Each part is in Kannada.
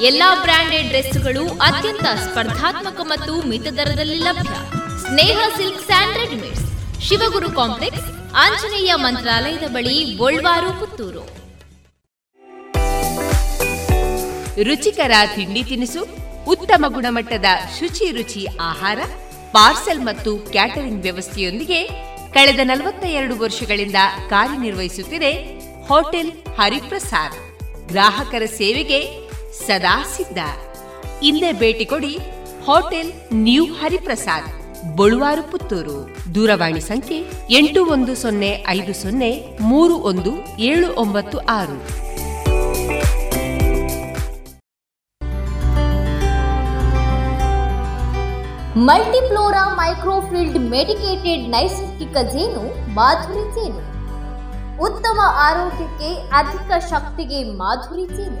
ಎಲ್ಲಾ ಬ್ರಾಂಡೆಡ್ ಡ್ರೆಸ್ಗಳು ಅತ್ಯಂತ ಸ್ಪರ್ಧಾತ್ಮಕ ಮತ್ತು ಮಿತ ದರದಲ್ಲಿ ಲಭ್ಯ. Sneha silk and readymades, Shivaguru complex, Anjaneya ಮಂತ್ರಾಲಯದ ಬಳಿ ಪುತ್ತೂರು. ರುಚಿಕರ ತಿಂಡಿ ತಿನಿಸು, ಉತ್ತಮ ಗುಣಮಟ್ಟದ ಶುಚಿ ರುಚಿ ಆಹಾರ, ಪಾರ್ಸೆಲ್ ಮತ್ತು ಕ್ಯಾಟರಿಂಗ್ ವ್ಯವಸ್ಥೆಯೊಂದಿಗೆ ಕಳೆದ ನಲವತ್ತ ಎರಡು ವರ್ಷಗಳಿಂದ ಕಾರ್ಯನಿರ್ವಹಿಸುತ್ತಿದೆ ಹೋಟೆಲ್ ಹರಿಪ್ರಸಾದ್. ಗ್ರಾಹಕರ ಸೇವೆಗೆ ಸದಾ ಸಿದ್ಧ ಇಂದೇ ಭೇಟಿ ಕೊಡಿ ಹೋಟೆಲ್ ನ್ಯೂ ಹರಿಪ್ರಸಾದ್, ಬಳುವಾರು ಪುತ್ತೂರು. ದೂರವಾಣಿ ಸಂಖ್ಯೆ ಎಂಟು ಒಂದು ಸೊನ್ನೆ ಐದು ಸೊನ್ನೆ ಮೂರು ಒಂದು ಏಳು ಒಂಬತ್ತು ಆರು. ಮಲ್ಟಿಪ್ಲೋರಾ ಮೈಕ್ರೋಫಿಲ್ಡ್ ಮೆಡಿಕೇಟೆಡ್ ನೈಸರ್ಗಿಕ ಜೇನು, ಮಾಧುರಿ ಜೇನು. ಉತ್ತಮ ಆರೋಗ್ಯಕ್ಕೆ ಅಧಿಕ ಶಕ್ತಿಗೆ ಮಾಧುರಿ ಜೇನು.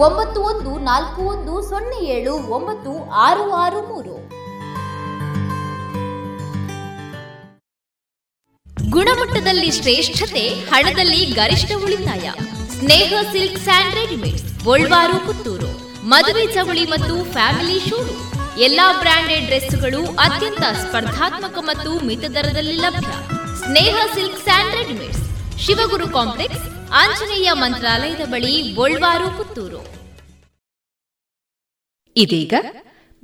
ಒಂಬತ್ತು ಒಂದು ನಾಲ್ಕು ಒಂದು ಸೊನ್ನೆ ಏಳು ಒಂಬತ್ತು ಆರು ಆರು ಮೂರು. ಗುಣಮಟ್ಟದಲ್ಲಿ ಶ್ರೇಷ್ಠತೆ, ಹಣದಲ್ಲಿ ಗರಿಷ್ಠ ಉಳಿತಾಯ. Sneha silks and readymades, Golwar, Puttur. ಮದುವೆ ಚವಳಿ ಮತ್ತು ಫ್ಯಾಮಿಲಿ ಶೂರು. ಎಲ್ಲಾ ಬ್ರಾಂಡೆಡ್ ಡ್ರೆಸ್ಗಳು ಅತ್ಯಂತ ಸ್ಪರ್ಧಾತ್ಮಕ ಮತ್ತು ಮಿತ ಲಭ್ಯ. Sneha silk and readymades Shivaguru complex Anjaneya ಮಂತ್ರಾಲಯದ ಬಳಿ ಗೋಳ್ವಾರು ಪುತ್ತೂರು. ಇದೀಗ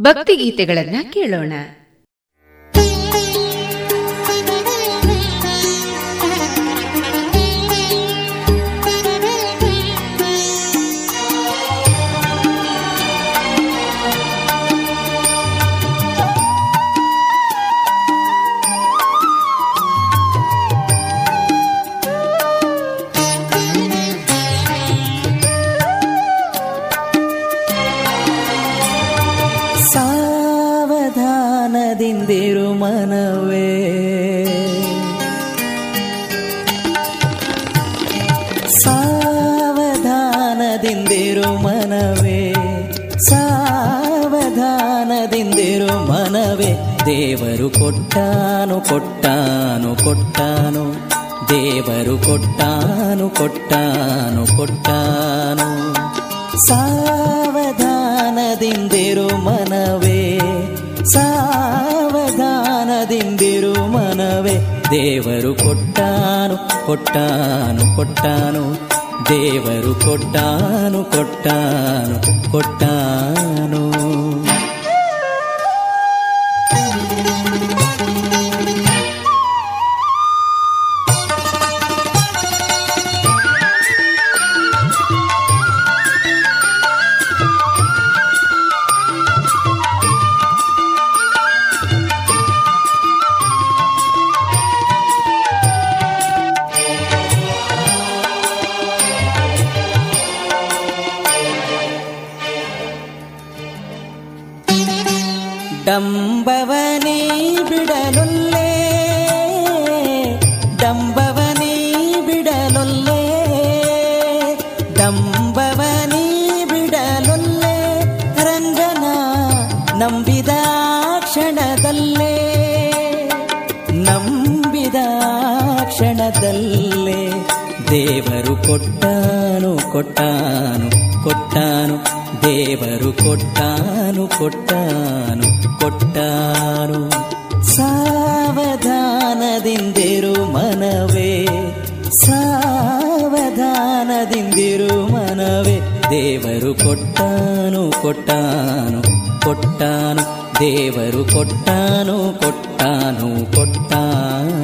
ಭಕ್ತಿಗೀತೆಗಳನ್ನ ಕೇಳೋಣ. ದೇವರು ಕೊಟ್ಟಾನು ಕೊಟ್ಟಾನು ಕೊಟ್ಟಾನು. ದೇವರು ಕೊಟ್ಟಾನು ಕೊಟ್ಟಾನು ಕೊಟ್ಟಾನು. ಸಾವಧಾನದಿಂದಿರು ಮನವೇ ಸಾವಧಾನದಿಂದಿರು ಮನವೇ. ದೇವರು ಕೊಟ್ಟಾನು ಕೊಟ್ಟಾನು ಕೊಟ್ಟಾನು. ದೇವರು ಕೊಟ್ಟಾನು ಕೊಟ್ಟಾನು ಕೊಟ್ಟಾನು. కొట్టాను కొట్టాను కొట్టాను దేవరు కొట్టాను కొట్టాను కొట్టాను ಸಾವಧಾನದಿಂದಿರು ಮನವೇ ಸಾವಧಾನದಿಂದಿರು ಮನವೇ ದೇವರು ಕೊಟ್ಟಾನು ಕೊಟ್ಟಾನು ಕೊಟ್ಟಾನು ದೇವರು ಕೊಟ್ಟಾನು ಕೊಟ್ಟಾನು ಕೊಟ್ಟಾನು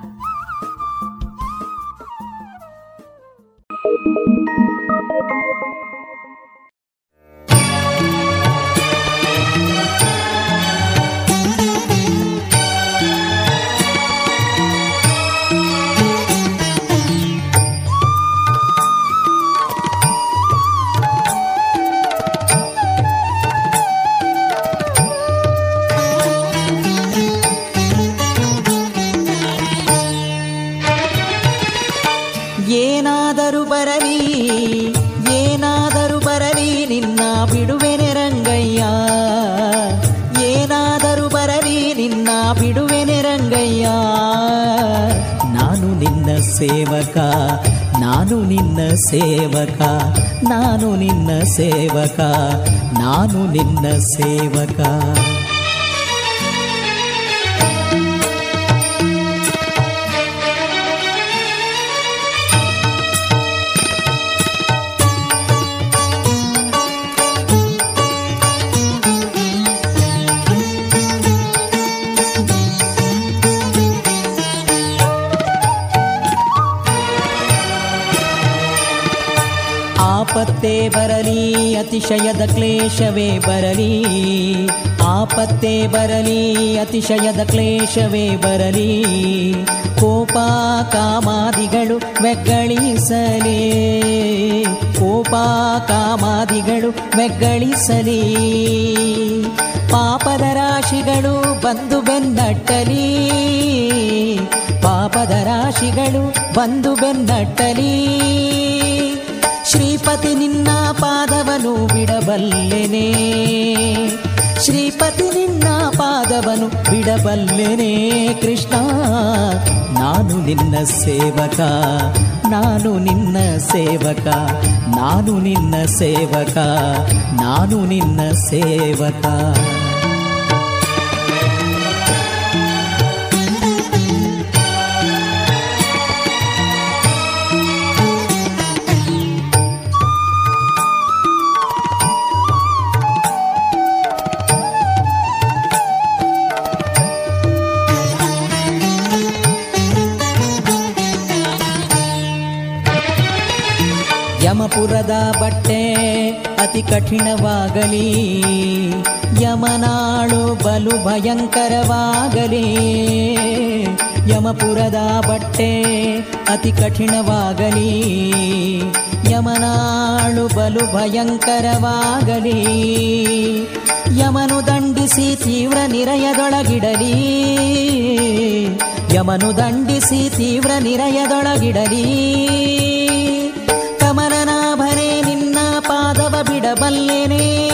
ನಾನು ನಿನ್ನ ಸೇವಕ ನಾನು ನಿನ್ನ ಸೇವಕ ನಾನು ನಿನ್ನ ಸೇವಕ. ಆಪತ್ತೆ ಬರಲಿ, ಅತಿಶಯದ ಕ್ಲೇಶವೇ ಬರಲಿ. ಆಪತ್ತೆ ಬರಲಿ, ಅತಿಶಯದ ಕ್ಲೇಶವೇ ಬರಲಿ. ಕೋಪ ಕಾಮಾದಿಗಳು ಮೆಗ್ಗಳಿಸಲಿ. ಕೋಪ ಕಾಮಾದಿಗಳು ಮೆಗ್ಗಳಿಸಲಿ. ಪಾಪದ ರಾಶಿಗಳು ಬಂದು ಬೆನ್ನಟ್ಟಲಿ. ಪಾಪದ ರಾಶಿಗಳು ಬಂದು ಬೆನ್ನಟ್ಟಲಿ. ಶ್ರೀಪತಿ ನಿನ್ನ ಪಾದವನು ಬಿಡಬಲ್ಲೆನೆ. ಶ್ರೀಪತಿ ನಿನ್ನ ಪಾದವನು ಬಿಡಬಲ್ಲೆನೆ. ಕೃಷ್ಣ, ನಾನು ನಿನ್ನ ಸೇವಕ. ನಾನು ನಿನ್ನ ಸೇವಕ. ನಾನು ನಿನ್ನ ಸೇವಕ. ನಾನು ನಿನ್ನ ಸೇವಕ. ಯಮಪುರದ ಬಟ್ಟೆ ಅತಿ ಕಠಿಣವಾಗಲಿ. ಯಮನಾಳು ಬಲು ಭಯಂಕರವಾಗಲಿ. ಯಮಪುರದ ಬಟ್ಟೆ ಅತಿ ಕಠಿಣವಾಗಲಿ. ಯಮನಾಳು ಬಲು ಭಯಂಕರವಾಗಲಿ. ಯಮನು ದಂಡಿಸಿ ತೀವ್ರ ನಿರಯದೊಳಗಿಡಲಿ. ಯಮನು ದಂಡಿಸಿ ತೀವ್ರ ನಿರಯದೊಳಗಿಡಲಿ. ಬಿಡಬಲ್ಲೆನೆ.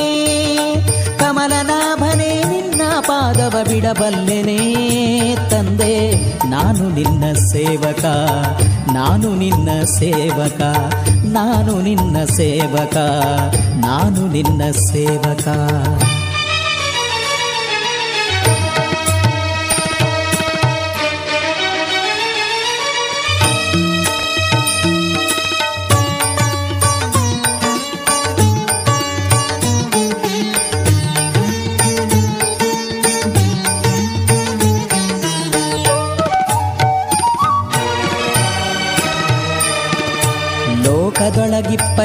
ಕಮಲನಾಭನೇ, ನಿನ್ನ ಪಾದವ ಬಿಡಬಲ್ಲೆನೆ. ತಂದೆ, ನಾನು ನಿನ್ನ ಸೇವಕ. ನಾನು ನಿನ್ನ ಸೇವಕ. ನಾನು ನಿನ್ನ ಸೇವಕ. ನಾನು ನಿನ್ನ ಸೇವಕ.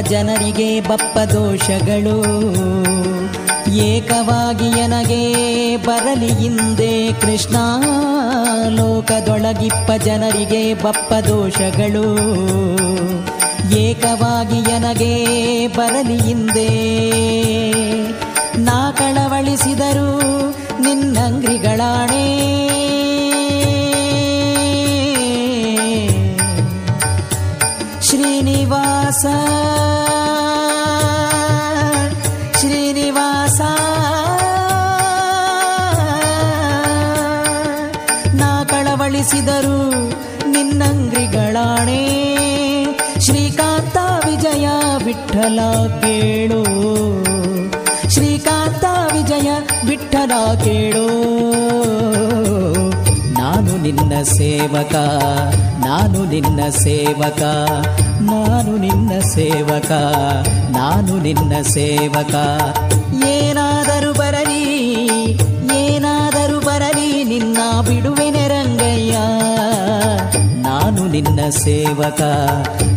ಜನರಿಗೆ ಬಪ್ಪ ದೋಷಗಳು. ಏಕವಾಗಿ ನನಗೆ ಬರಲಿ ಹಿಂದೆ ಕೃಷ್ಣ. ಲೋಕದೊಳಗಿಪ್ಪ ಜನರಿಗೆ ಬಪ್ಪ ದೋಷಗಳು. ಏಕವಾಗಿ ನನಗೆ ಬರಲಿ ಹಿಂದೆ. ನಾ ಕಳವಳಿಸಿದರು ವಿಠಲ ಕೇಳು. ಶ್ರೀಕಾಂತ ವಿಜಯ ವಿಠಲ ಕೇಳು. ನಾನು ನಿನ್ನ ಸೇವಕ, ನಾನು ನಿನ್ನ ಸೇವಕ, ನಾನು ನಿನ್ನ ಸೇವಕ, ನಾನು ನಿನ್ನ ಸೇವಕ. ಏನಾದರೂ ಬರಲಿ ಏನಾದರೂ ಬರಲಿ, ನಿನ್ನ ಬಿಡುವೆನೆ ರಂಗಯ್ಯ ನಾನು ನಿನ್ನ ಸೇವಕ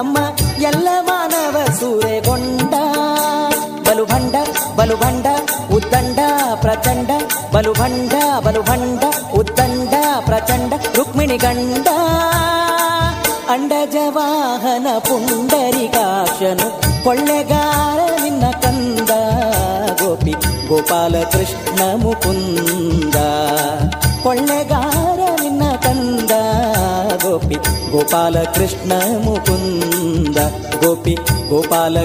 ನಮ್ಮ ಎಲ್ಲ ಮಾನವ ಸೂರೆಗೊಂಡ. ಬಲುಭಂಡ ಬಲುಭಂಡ ಬಲು ಭಂಡ, ಉದ್ದಂಡ, ಪ್ರಚಂಡ. ಬಲುಭಂಡ ಬಲುಭಂಡ ಬಲು ಭಂಡ, ಉದ್ದಂಡ, ಪ್ರಚಂಡ, ರುಕ್ಮಿಣಿ ಗಂಡ. ಅಂಡಜವಾಹನ ಪುಂಡರಿಕಾಶನು ಕೊಳ್ಳೆಗಾರ ನಿನ್ನ ಕಂದ. ಗೋಪಿ ಗೋಪಾಲ ಕೃಷ್ಣ ಮುಕುಂದ. ಕೊಳ್ಳೆಗಾರ ಗೋಪಿ ಗೋಪಾಲ ಕೃಷ್ಣ ಮುಕುಂದ ಗೋಪಿ ಗೋಪಾಲ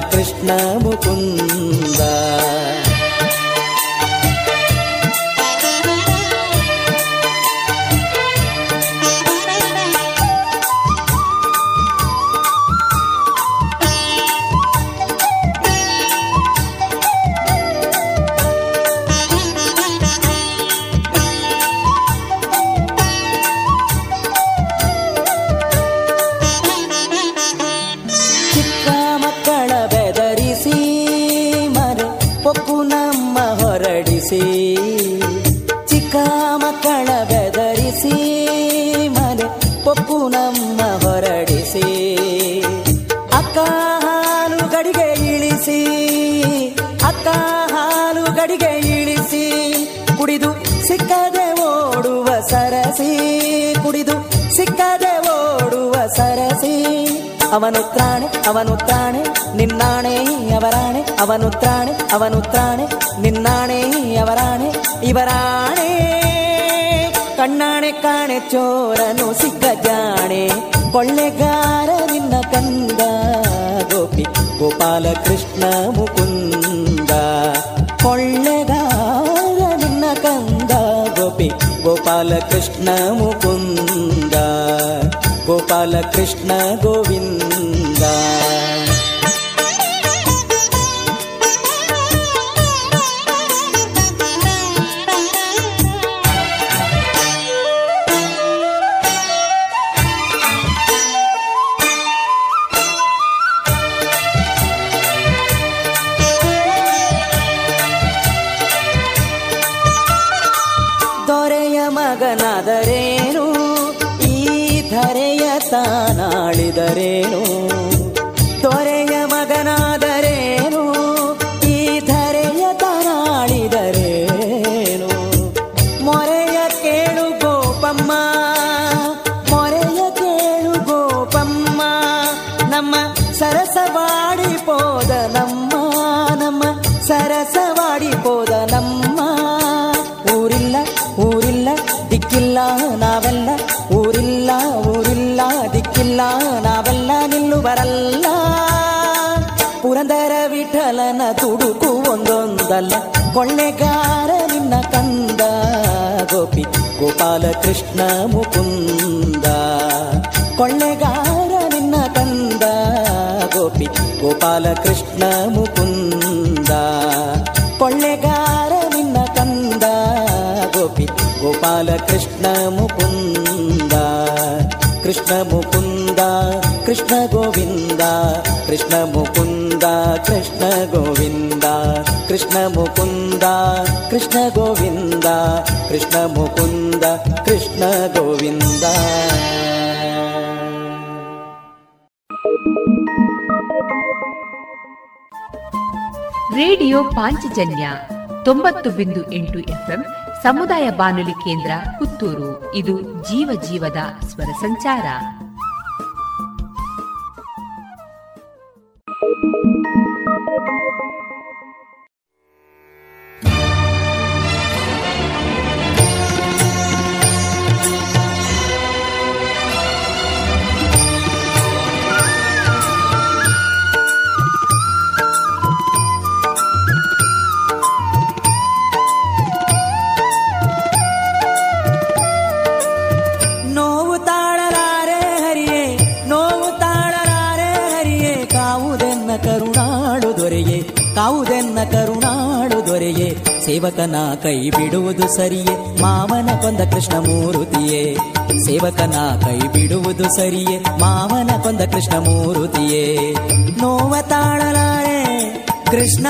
ಅವನು ತ್ರಾಣೆ ಅವನು ತ್ರಾಣೆ ನಿನ್ನಾಣೆ ಅವರಾಣೆ ಅವನು ತ್ರಾಣೆ ಅವನು ತ್ರಾಣೆ ನಿನ್ನಾಣೆ ಅವರಾಣೆ ಇವರಾಣೆ ಕಣ್ಣಾಣೆ ಕಾಣೆ ಚೋರನು ಸಿಕ್ಕ ಜಾಣೆ ಕೊಳ್ಳೆಗಾರ ನಿನ್ನ ಕಂದ ಗೋಪಿ ಗೋಪಾಲ ಕೃಷ್ಣ ಮುಕುಂದ ಕೊಳ್ಳೆಗಾರ ನಿನ್ನ ಕಂದ ಗೋಪಿ ಗೋಪಾಲ ಕೃಷ್ಣ ಮುಕುಂದ गोपालकृष्ण गोविन्द ಗೋಪಿ ಗೋಪಾಲ ಕೃಷ್ಣ ಮುಕುಂದ ಕೊಳ್ಳೆಗಾರ ನಿನ್ನ ಕಂದ ಗೋಪಿ ಗೋಪಾಲ ಕೃಷ್ಣ ಮುಕುಂದ ಕೊಳ್ಳೆಗಾರ ನಿನ್ನ ಕಂದ ಗೋಪಿ ಗೋಪಾಲ ಕೃಷ್ಣ ಮುಕುಂದ ಕೃಷ್ಣ ಮುಕುಂದ ಕೃಷ್ಣ ಗೋವಿಂದ ಕೃಷ್ಣ ಮುಕುಂದ ಕೃಷ್ಣ ಗೋವಿಂದ, ಕೃಷ್ಣ ಮುಕುಂದ, ಕೃಷ್ಣ ಗೋವಿಂದ, ಕೃಷ್ಣ ಮುಕುಂದ, ಕೃಷ್ಣ ಗೋವಿಂದ. ರೇಡಿಯೋ ಪಾಂಚಜನ್ಯ ತೊಂಬತ್ತು ಬಿಂದು ಎಂಟು ಎಫ್ಎಂ ಸಮುದಾಯ ಬಾನುಲಿ ಕೇಂದ್ರ ಪುತ್ತೂರು. ಇದು ಜೀವ ಜೀವದ ಸ್ವರ ಸಂಚಾರ. ಸೇವಕನ ಕೈ ಬಿಡುವುದು ಸರಿಯೇ? ಮಾವನ ಕೊಂದ ಕೃಷ್ಣ ಮೂರುತಿಯೇ? ಸೇವಕನ ಕೈ ಬಿಡುವುದು ಸರಿಯೇ? ಮಾವನ ಕೊಂದ ಕೃಷ್ಣ ಮೂರುತಿಯೇ? ನೋವ ತಾಳಲಾರೆ ಕೃಷ್ಣ!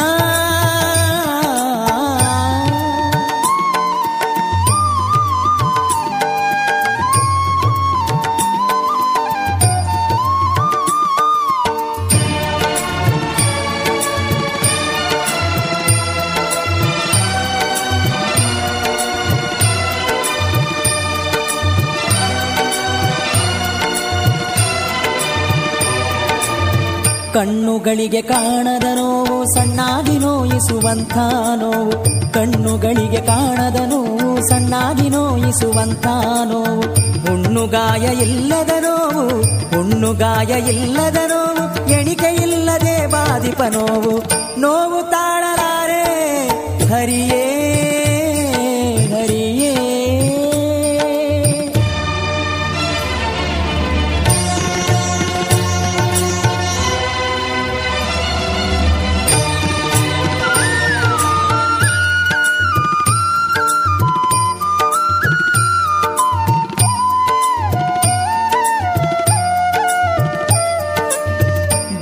ಕಣ್ಣುಗಳಿಗೆ ಕಾಣದ ನೋವು ಸಣ್ಣಾಗಿ ನೋಯಿಸುವಂಥ ನೋವು. ಕಣ್ಣುಗಳಿಗೆ ಕಾಣದ ನೋವು ಸಣ್ಣಾಗಿ ನೋಯಿಸುವಂಥ ನೋವು. ಹುಣ್ಣುಗಾಯ ಇಲ್ಲದ ನೋವು ಹುಣ್ಣುಗಾಯ ಇಲ್ಲದ ನೋವು, ಎಣಿಕೆ ಇಲ್ಲದೆ ಬಾಧಿಪ ನೋವು. ನೋವು ತಾಳಲಾರೆ, ಹರಿಯೇ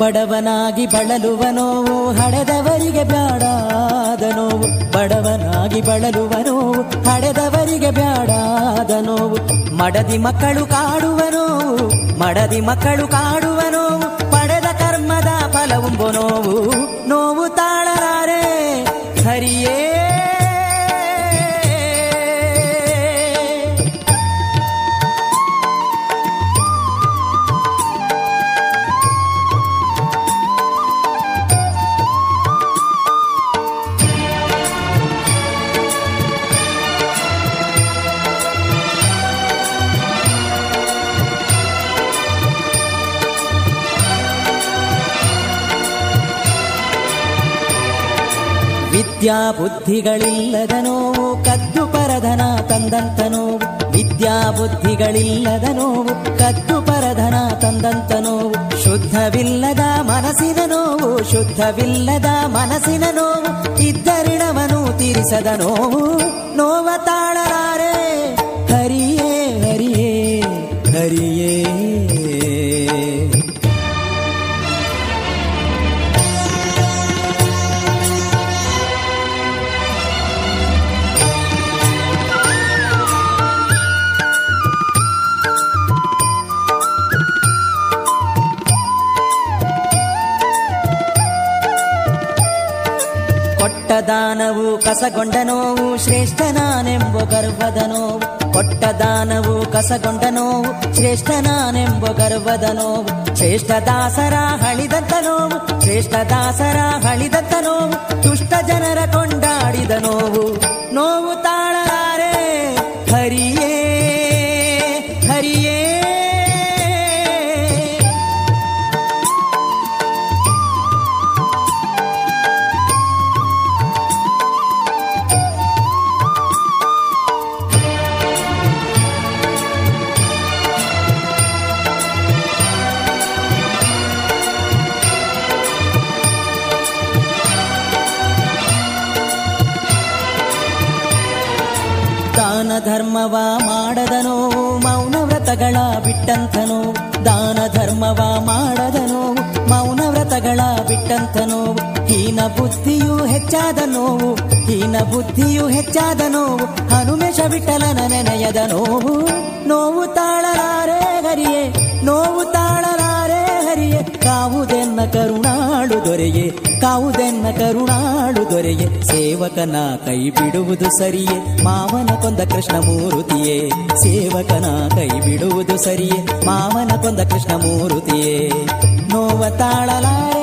ಬಡವನಾಗಿ ಬಳಲುವ ನೋವು, ಹಡೆದವರಿಗೆ ಬ್ಯಾಡಾದ ನೋವು. ಬಡವನಾಗಿ ಬಳಲುವ ನೋವು, ಹಡೆದವರಿಗೆ ಬ್ಯಾಡಾದ ನೋವು. ಮಡದಿ ಮಕ್ಕಳು ಕಾಡುವನೋ ಮಡದಿ ಮಕ್ಕಳು ಕಾಡುವ ನೋವು. ಪಡೆದ ಕರ್ಮದ ಫಲವುಂಬು ನೋವು. ನೋವು ವಿದ್ಯಾ ಬುದ್ಧಿಗಳಿಲ್ಲದನೋ ಕದ್ದು ಪರಧನ ತಂದಂತನೋ ವಿದ್ಯಾ ಬುದ್ಧಿಗಳಿಲ್ಲದನೋ ಕದ್ದು ಪರಧನ ತಂದಂತನೋ ಶುದ್ಧವಿಲ್ಲದ ಮನಸ್ಸಿನ ನೋವು ಶುದ್ಧವಿಲ್ಲದ ಮನಸ್ಸಿನ ನೋವು ಇದ್ದರಿಣವನು ತೀರಿಸದ ನೋವು ನೋವ ತಾಳಲಾರೆ ಹರಿಯೇ ಹರಿಯೇ ಹರಿಯೇ ದಾನವು ಕಸಗೊಂಡ ನೋವು ಶ್ರೇಷ್ಠ ನಾನೆಂಬ ಗರ್ವದ ನೋವು. ಕೊಟ್ಟ ದಾನವು ಕಸಗೊಂಡ ನೋವು ಶ್ರೇಷ್ಠ ನಾನೆಂಬ ಗರ್ವದ ನೋವು. ಶ್ರೇಷ್ಠ ದಾಸರ ಹಳಿದಂತ ನೋವು ಶ್ರೇಷ್ಠ ದಾಸರ ಹಳಿದಂತ ನೋವು. ದುಷ್ಟ ಜನರ ಕೊಂಡಾಡಿದ ನೋವು. ನೋವು ತಾಳಾರೆ ಹರಿಯೇ ಧರ್ಮವ ಮಾಡದ ನೋವು ಮೌನ ವ್ರತಗಳ ಬಿಟ್ಟಂತ ದಾನ ಧರ್ಮವ ಮಾಡದನೋ ನೋವು ಮೌನ ವ್ರತಗಳ ಬಿಟ್ಟಂತ ಹೀನ ಬುದ್ಧಿಯು ಹೆಚ್ಚಾದ ನೋವು, ಹೀನ ಬುದ್ಧಿಯು ಹೆಚ್ಚಾದ ನೋವು. ಹನುಮೇಶ ವಿಠಲನ ನೆನೆಯದ ನೋವು. ನೋವು ತಾಳಲಾರೆ ಹರಿಯೇ, ನೋವು ತಾಳಲಾರೆ ಹರಿಯೇ. ಕಾವುದೆನ್ನ ಕರುಣಾಳು ದೊರೆಯೇ. ಕಾವುದೆನ್ನ ಕರುಣಾಳು ದೊರೆಯೇ. ಸೇವಕನ ಕೈ ಬಿಡುವುದು ಸರಿಯೇ. ಮಾವನ ಕೊಂದ ಕೃಷ್ಣ ಮೂರುತಿಯೇ. ಸೇವಕನ ಕೈ ಬಿಡುವುದು ಸರಿಯೇ. ಮಾವನ ಕೊಂದ ಕೃಷ್ಣ ಮೂರುತಿಯೇ. ನೋವ ತಾಳಲಾರೆ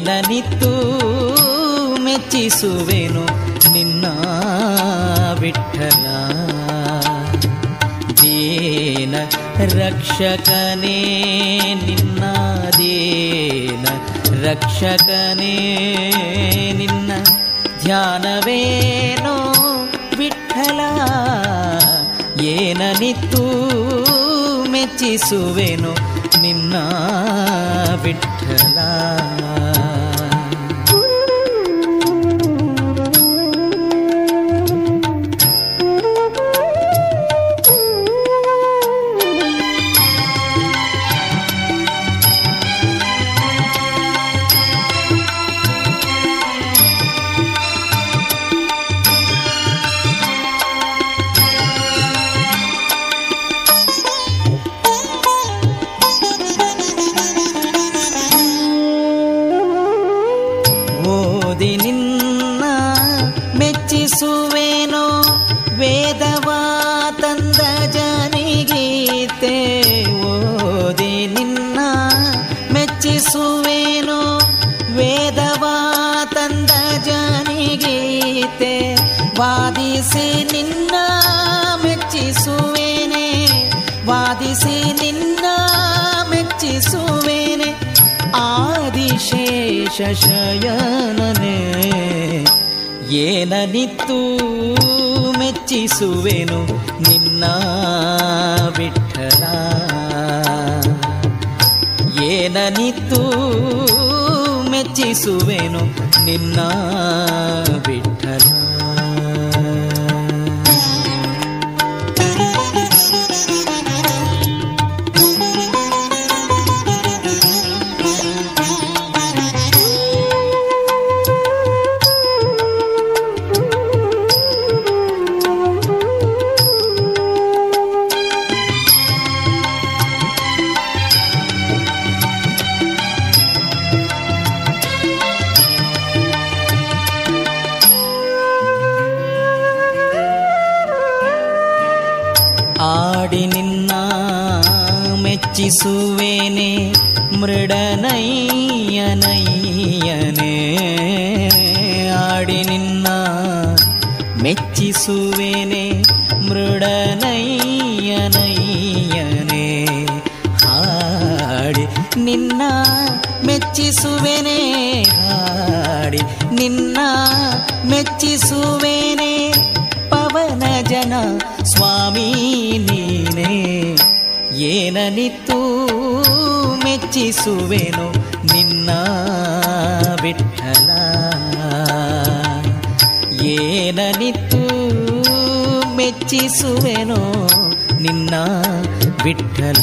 ಏನನಿತ್ತು ಮೆಚ್ಚಿಸುವೆನು ನಿನ್ನ ವಿಠಲ. ದೇನ ರಕ್ಷಕನೇ ನಿನ್ನ ದೇನ ರಕ್ಷಕನೇ ನಿನ್ನ ಧ್ಯಾನವೇನೋ ವಿಠಲ. ಏನನಿತ್ತು, ಮೆಚ್ಚಿಸುವೆನು ನಿನ್ನ ವಿಠಲ. ಆದಿಶೇಷ ಶಯನನೇ ಏನನಿತ್ತು ಮೆಚ್ಚಿಸುವೆನು ನಿನ್ನ ವಿಠಲ ಏನನಿತ್ತು ಮೆಚ್ಚಿಸುವೆನು ನಿನ್ನ ವಿಠಲ ಮೆಚ್ಚಿಸುವೆನು ನಿನ್ನ ವಿಠಲ ಏನನಿತ್ತು ಮೆಚ್ಚಿಸುವೆನು ನಿನ್ನ ವಿಠಲ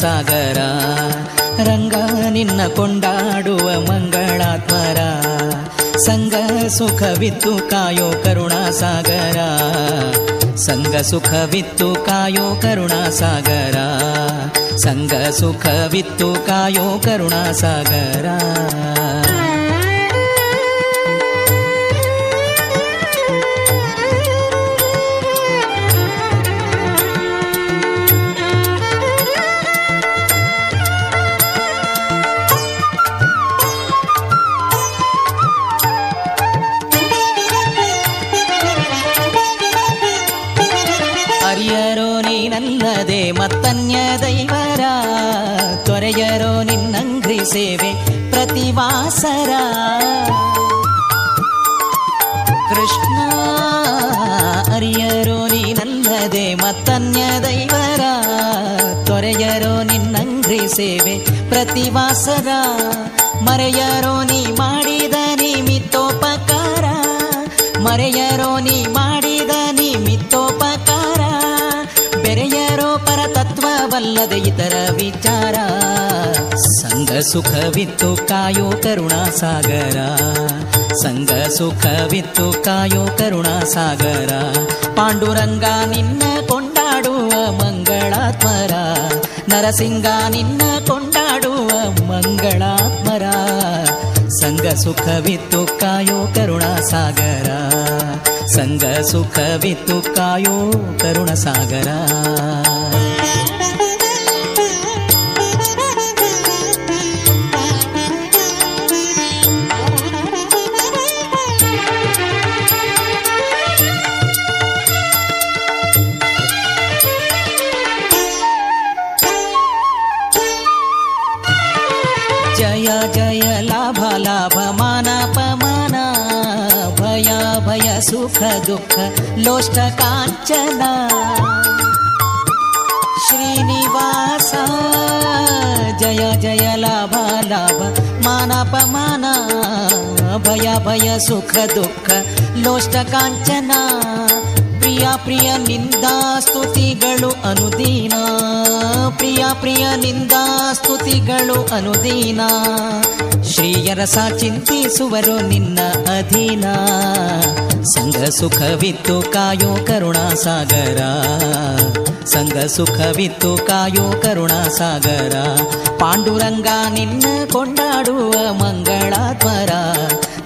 ಸಾಗರ, ರಂಗ ನಿನ್ನ ಕೊಂಡಾಡುವ ಮಂಗಳಾತ್ಮರ ಸಂಗ ಸುಖವಿತ್ತು ಕಾಯೋ ಕರುಣಾ ಸಾಗರ ಸಂಗ ಸುಖವಿತ್ತು ಕಾಯೋ ಕರುಣಾ ಸಾಗರ ಸಂಗ ಸುಖವಿತ್ತು ಕಾಯೋ ಕರುಣಾ ಸಾಗರ ನಿನ್ನಂಗ್ರಿ ಸೇವೆ ಪ್ರತಿವಾಸರ. ಕೃಷ್ಣ ಅರಿಯರೋ ನೀನಲ್ಲದೆ ಮತ್ತನ್ಯ ದೈವರ. ತೊರೆಯರೋ ನಿನ್ನಂಗ್ರಿ ಸೇವೆ ಪ್ರತಿವಾಸರ. ಮರೆಯರೋ ನೀ ಮಾಡಿದ ನಿಮಿತ್ತೋಪಕಾರ. ಮರೆಯರೋ ನೀ ಮಾಡಿದ ಪರತತ್ವವಲ್ಲದೆ ಇತರ ವಿಚಾರ. ಸಂಗ ಸುಖವಿತ್ತು ಕಾಯೋ ಕರುಣಾ ಸಾಗರ. ಸಂಗ ಸುಖವಿತ್ತು ಕಾಯೋ ಕರುಣಾ ಸಾಗರ. ಪಾಂಡುರಂಗ ನಿನ್ನ ಕೊಂಡಾಡುವ ಮಂಗಳಾತ್ಮರ. ನರಸಿಂಗ ನಿನ್ನ ಕೊಂಡಾಡುವ ಮಂಗಳಾತ್ಮರ. ಸಂಗ ಸುಖವಿತ್ತು ಕಾಯೋ ಕರುಣಾ ಸಾಗರ. ಸಂಗ ಸುಖವಿತ್ತು ಕಾಯೋ ಕರುಣ ಸಾಗರ. लोष्टकाञ्चना। श्रीनिवास जय जय लाभ लाभ मानापमाना भय भय सुख दुःख लोष्टकाञ्चना। ಪ್ರಿಯ ಪ್ರಿಯ ನಿಂದಾ ಸ್ತುತಿಗಳು ಅನುದೀನ. ಪ್ರಿಯ ಪ್ರಿಯ ನಿಂದಾ ಸ್ತುತಿಗಳು ಅನುದೀನ. ಶ್ರೀಯರಸ ಚಿಂತಿಸುವರು ನಿನ್ನ ಅಧೀನ. ಸಂಘ ಸುಖವಿತ್ತು ಕಾಯೋ ಕರುಣಾ ಸಾಗರ. ಸಂಘ ಸುಖವಿತ್ತು ಕಾಯೋ ಕರುಣಾ ಸಾಗರ. ಪಾಂಡುರಂಗ ನಿನ್ನ ಕೊಂಡಾಡುವ ಮಂಗಳಾತ್ಮರ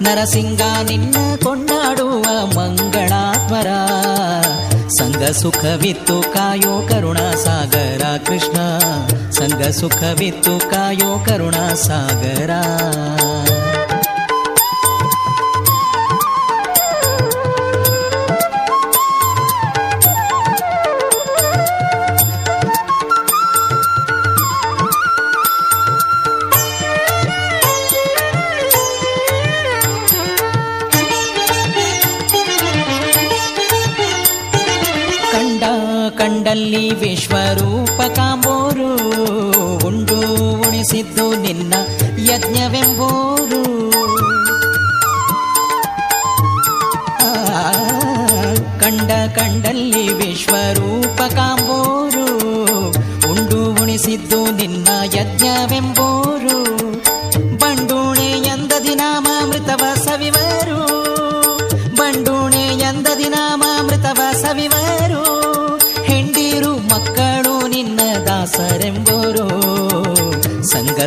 ನರಸಿಂಗ ನಿನ್ನ ಕೊಂಡಾಡುವ ಮಂಗಳಾತ್ಮರ ಸಂಘ ಸುಖವಿತ್ತು ಕಾಯೋ ಕರುಣಾ ಸಾಗರ ಕೃಷ್ಣ. ಸಂಘ ಸುಖವಿತ್ತು ಕಾಯೋ ಕರುಣಾ ಸಾಗರ. ವಿಶ್ವರೂಪ ಕಾಂಬೋರು ಉಂಡು ಉಣಿಸಿದ್ದು ನಿನ್ನ ಯಜ್ಞವೆಂಬೋರು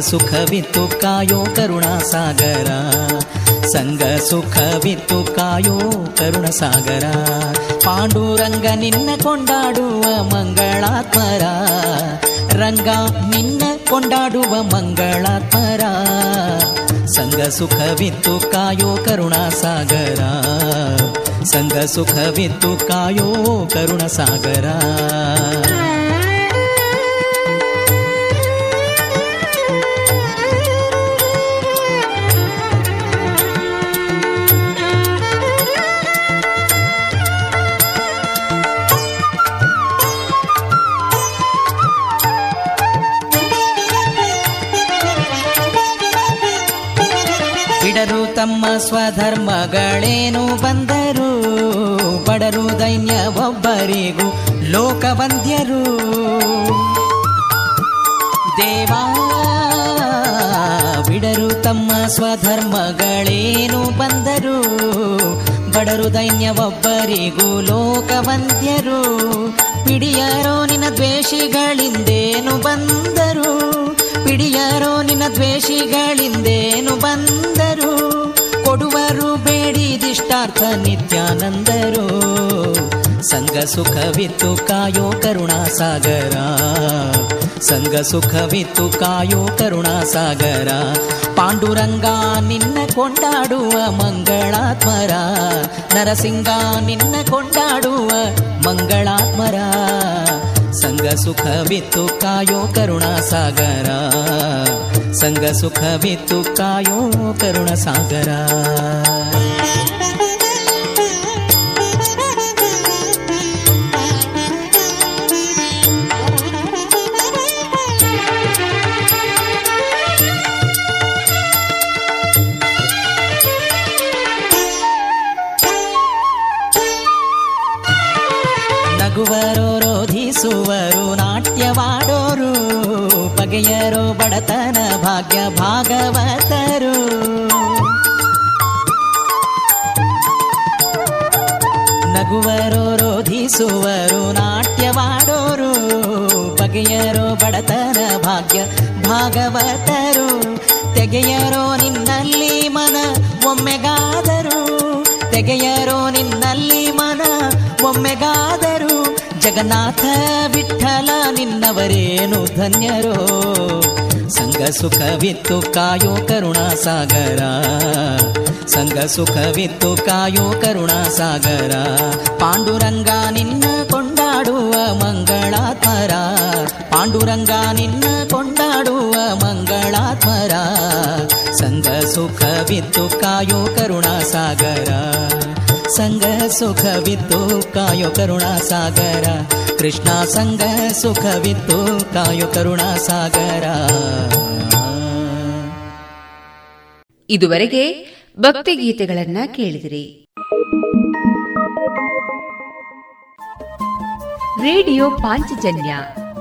ಸುಖವಿತ್ತು ಕಾಯೋ ಕರುಣಾ ಸಾಗರ. ಸಂಗ ಸುಖವಿತ್ತು ಕಾಯೋ ಕರುಣ ಸಾಗರ. ಪಾಂಡುರಂಗ ನಿನ್ನ ಕೊಂಡಾಡುವ ಮಂಗಳಾತ್ಮರ. ರಂಗ ನಿನ್ನ ಕೊಂಡಾಡುವ ಮಂಗಳಾತ್ಮರ. ಸಂಗ ಸುಖವಿತ್ತು ಕಾಯೋ ಕರುಣಾ ಸಾಗರ. ಸಂಗ ಸುಖವಿತ್ತು ಕಾಯೋ ಕರುಣ ತಮ್ಮ ಸ್ವಧರ್ಮಗಳೇನು ಬಂದರು ಬಡರು ದೈನ್ಯ ಒಬ್ಬರಿಗೂ ಲೋಕವಂದ್ಯರು. ದೇವಾ, ಬಿಡರು ತಮ್ಮ ಸ್ವಧರ್ಮಗಳೇನು ಬಂದರು ಬಡರು ದೈನ್ಯ ಒಬ್ಬರಿಗೂ ಲೋಕವಂದ್ಯರು. ಪಿಡಿಯರೋ ನಿನ್ನ ದ್ವೇಷಿಗಳಿಂದೇನು ಬಂದರು, ಪಿಡಿಯರೋ ನಿನ್ನ ದ್ವೇಷಿಗಳಿಂದೇನು ಬಂದರು ಕೊಡುವರು ಬೇಡಿದಿಷ್ಟಾರ್ಥ ನಿತ್ಯಾನಂದರು. ಸಂಘ ಸುಖವಿತ್ತು ಕಾಯೋ ಕರುಣಾ ಸಾಗರ ಸಂಘ ಸುಖವಿತ್ತು ಕಾಯೋ ಕರುಣಾ ಸಾಗರ ಪಾಂಡುರಂಗ ನಿನ್ನ ಕೊಂಡಾಡುವ ಮಂಗಳಾತ್ಮರ. ನರಸಿಂಗ ನಿನ್ನ ಕೊಂಡಾಡುವ ಮಂಗಳಾತ್ಮರ. ಸಂಘ ಸುಖವಿತ್ತು ಕಾಯೋ ಕರುಣಾ सङ्गसुख भूकायो करुणसागरा। ಬಗೆಯರೋ ಬಡತನ ಭಾಗ್ಯ ಭಾಗವತರು. ನಗುವರು ರೋಧಿಸುವರು, ನಾಟ್ಯವಾಡೋರು, ಬಗೆಯರು ಬಡತನ ಭಾಗ್ಯ ಭಾಗವತರು. ತೆಗೆಯರೋ ನಿನ್ನಲ್ಲಿ ಮನ, ಒಮ್ಮೆಗಾದರು, ತೆಗೆಯರೋ ನಿನ್ನಲ್ಲಿ ಮನ, ಒಮ್ಮೆಗಾದರು. ಜಗನ್ನಾಥ ವಿಠಲ, ನಿನ್ನವರೇನು ಧನ್ಯರೋ? ಸಂಗ ಸುಖವಿತ್ತು ಕಾಯೋ ಕರುಣಾ ಸಾಗರ. ಸಂಗ ಸುಖವಿತ್ತು ಕಾಯೋ ಕರುಣಾ ಸಾಗರ. ಪಾಂಡುರಂಗ ನಿನ್ನ ಕೊಂಡಾಡುವ ಮಂಗಳಾತ್ಮರ. ಪಾಂಡುರಂಗ ನಿನ್ನ ಕೊಂಡಾಡುವ ಮಂಗಳಾತ್ಮರ. ಸಂಗ ಸುಖವಿತ್ತು ಕಾಯೋ ಕರುಣಾ ಸಾಗರ. ಸಂಗ ಸುಖವಿತ್ತು, ಕಾಯೋ ಕರುಣಾ ಸಾಗರ. ಕೃಷ್ಣ ಸಂಗ ಸುಖವಿತ್ತು, ಕಾಯೋ ಕರುಣಾ ಸಾಗರ. ಇದುವರೆಗೆ ಭಕ್ತಿಗೀತೆಗಳನ್ನ ಕೇಳಿದಿರಿ. ರೇಡಿಯೋ ಪಾಂಚಜನ್ಯ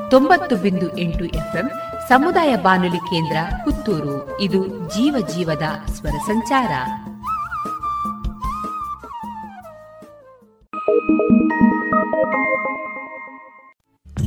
ತೊಂಬತ್ತು ಬಿಂದು ಎಂಟು ಎಫ್ಎಂ ಸಮುದಾಯ ಬಾನುಲಿ ಕೇಂದ್ರ ಪುತ್ತೂರು. ಇದು ಜೀವ ಜೀವದ ಸ್ವರ ಸಂಚಾರ.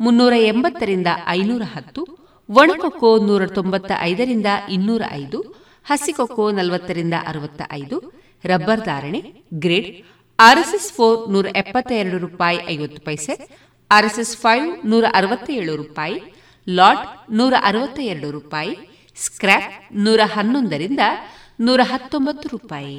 ಮುನ್ನೂರ ಎಂಬತ್ತರಿಂದ ಐನೂರ ಹತ್ತು ಒಣಕೊಕ್ಕೋ ನೂರ ತೊಂಬತ್ತ ಐದರಿಂದ ಇನ್ನೂರ ಐದು ಹಸಿಕೊಕ್ಕೋ ನಲವತ್ತರಿಂದ ಅರವತ್ತ ಐದು ರಬ್ಬರ್ ಧಾರಣೆ, ಗ್ರೇಡ್, ಆರ್ಎಸ್ಎಸ್ ಫೋರ್ ನೂರ ಎಪ್ಪತ್ತ ಎರಡು ರೂಪಾಯಿ ಐವತ್ತು ಪೈಸೆ, ಆರ್ಎಸ್ಎಸ್ ಫೈವ್ ನೂರ ಅರವತ್ತೇಳು ರೂಪಾಯಿ, ಲಾಟ್ ನೂರ ಅರವತ್ತ ಎರಡು ರೂಪಾಯಿ ಸ್ಕ್ರಾಪ್ ನೂರ ಹನ್ನೊಂದರಿಂದ ನೂರ ಹತ್ತೊಂಬತ್ತು ರೂಪಾಯಿ.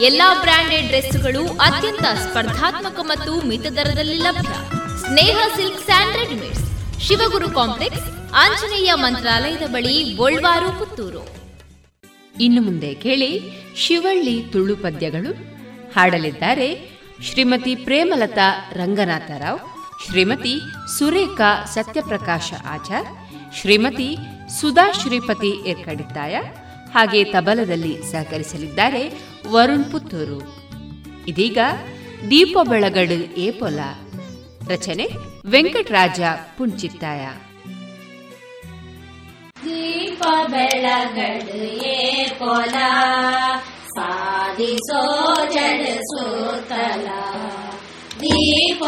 ಎಲ್ಲಾ ಬ್ರಾಂಡೆಡ್ ಡ್ರೆಸ್ಗಳು ಅತ್ಯಂತ ಸ್ಪರ್ಧಾತ್ಮಕ ಮತ್ತು ಮಿತ ದರದಲ್ಲಿ ಲಭ್ಯ. Sneha silk and readymades. Shivaguru complex, Anjaneya ಮಂತ್ರಾಲಯದ ಬಳಿ ಗೋಲ್ವಾರು, ಪುತ್ತೂರು. ಇನ್ನು ಮುಂದೆ ಕೇಳಿ ಶಿವಳ್ಳಿ ತುಳು ಪದ್ಯಗಳು. ಹಾಡಲಿದ್ದಾರೆ ಶ್ರೀಮತಿ ಪ್ರೇಮಲತಾ ರಂಗನಾಥರಾವ್, ಶ್ರೀಮತಿ ಸುರೇಖಾ ಸತ್ಯಪ್ರಕಾಶ ಆಚಾರ್, ಶ್ರೀಮತಿ ಸುಧಾ ಶ್ರೀಪತಿ ಏರ್ಕಡಿದ್ದಾಯ ಹಾಗೆ ತಬಲದಲ್ಲಿ ಸಹಕರಿಸಲಿದ್ದಾರೆ ವರುಣ್ ಪುತ್ತೂರು. ಇದೀಗ ದೀಪ ಬೆಳಗಡು ಏಪೊಲ. ರಚನೆ ವೆಂಕಟರಾಜ ಪುಂಚಿತ್ತಾಯ. ದೀಪ ಬೆಳಗಡು ಏಪೊಲ. ಸಾಧಿಸೋ ದೀಪ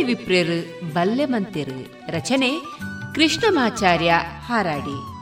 ಶಿವಳ್ಳಿ ವಿಪ್ರೇರು ಬಲ್ಲೆ ಮಂತಿರು ರಚನೆ ಕೃಷ್ಣಮಾಚಾರ್ಯ ಹಾರಾಡಿ.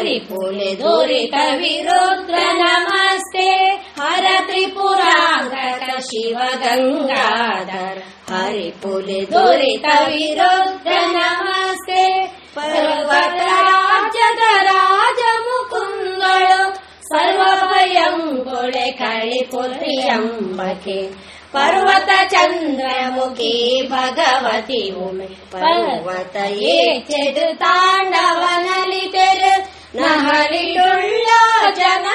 हरिपुल दोरितविरुद्ध नमस्ते। हर त्रिपुराङ्गत शिव गङ्गाधर हरि पुले दुरितविरुद्ध नमस्ते। पर्वतराजधराजमुकुन्दो सर्वभयं गुळे करिपुरि पर्वत चन्द्रमुखे भगवति उमे। पर्वत ये चेत् ताण्डवनलितेर्। ನಹಲಿಯುಳ್ಳ ಜನ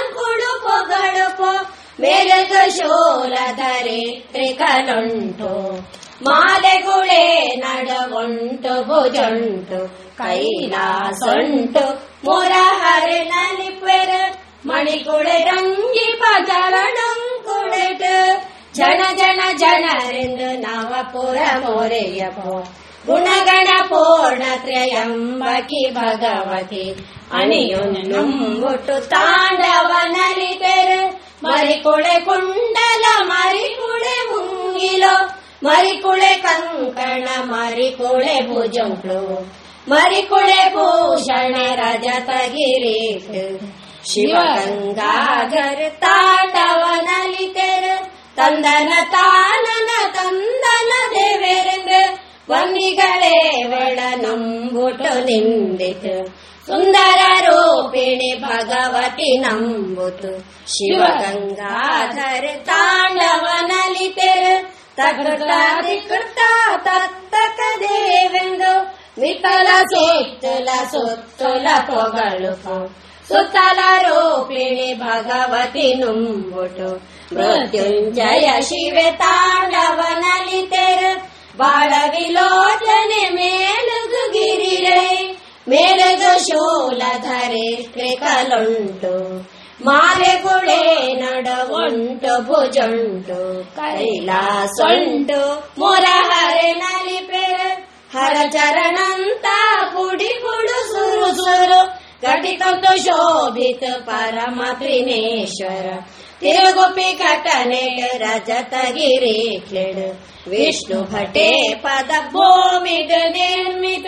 ಮಾಲೆಗುಳೆ ನಡವುಂಟು, ಭುಜುಂಟು, ಕೈಲಾಸೊಂಟು. ಮುರಹರೆ ನಲಿಪೆರು, ಮಣಿಕುಳೆ ರಂಗಿ ಪಜರಣಂಕುಳೆಟು ಜನ ಜನ ಜನರೆಂದು ನವಪುರ ಮೊರೆಯಬೋ ಗುಣಗಣ ಪೂರ್ಣ ತ್ರಯಂಬಕಿ ಭಗವತಿ. ಅಣಿಯೊನ್ನುಂಬುಟ್ಟು ತಾಂಡವನಲಿ ತೆರು ಮರಿಕುಳೆ ಕುಂಡಲ ಮರಿಕುಳೆ ಮುಂಗಿಲೋ ಮರಿಕುಳೆ ಕಂಕಣ ಮರಿಕುಳೆ ಭುಜಂಕ್ಳು ಮರಿಕುಳೆ ಭೂಷಣ ರಜತ ಗಿರೀಟ್ ಶಿವಗಂಗಾಧರ್ ತಾಂಡವನಲಿ ತೆರು ತಂದನ ತಾನನ ತಂದನ ದೇವೇರೆಂದು ವನ್ನಿಗಳೇ ಒಳ ನಂಬುಟು ನಿಂದಿತು. सुन्दररूपिणि भगवति नम्बुतु। शिवगङ्गाधर सुन्दरा भगाव शिवगङ्गा धर सुत्तुल ते तगलेलो गालो भगवति नुम्बुटु मृत्युञ्जय शिवे ताण्डवनालेर बालवि ಮೇಲುಗು ಶೂಲಧರೆ ತ್ರಿಕಲುಂಟು ಮಾಲೆಗುಳೆ ನಡವುಂಟು, ಭುಜುಂಟು, ಕೈಲಾಸೊಂಟು, ಮುರಹರೆ ನಲಿಪೆರ ಹರ ಚರಣಂತ ಪುಡಿ ಪುಡು ಸುರು ಸುರು ಘಟಿತಂತು ಶೋಭಿತ ಪರಮ ತ್ರಿನೇಶ್ವರ, ತಿರುಗುಪಿ ಕಟನೆ ರಜತ ಗಿರೀಕ್ಲೆಡು ವಿಷ್ಣು ಭಟೇ ಪದ ಭೂಮಿಗ ನಿರ್ಮಿತ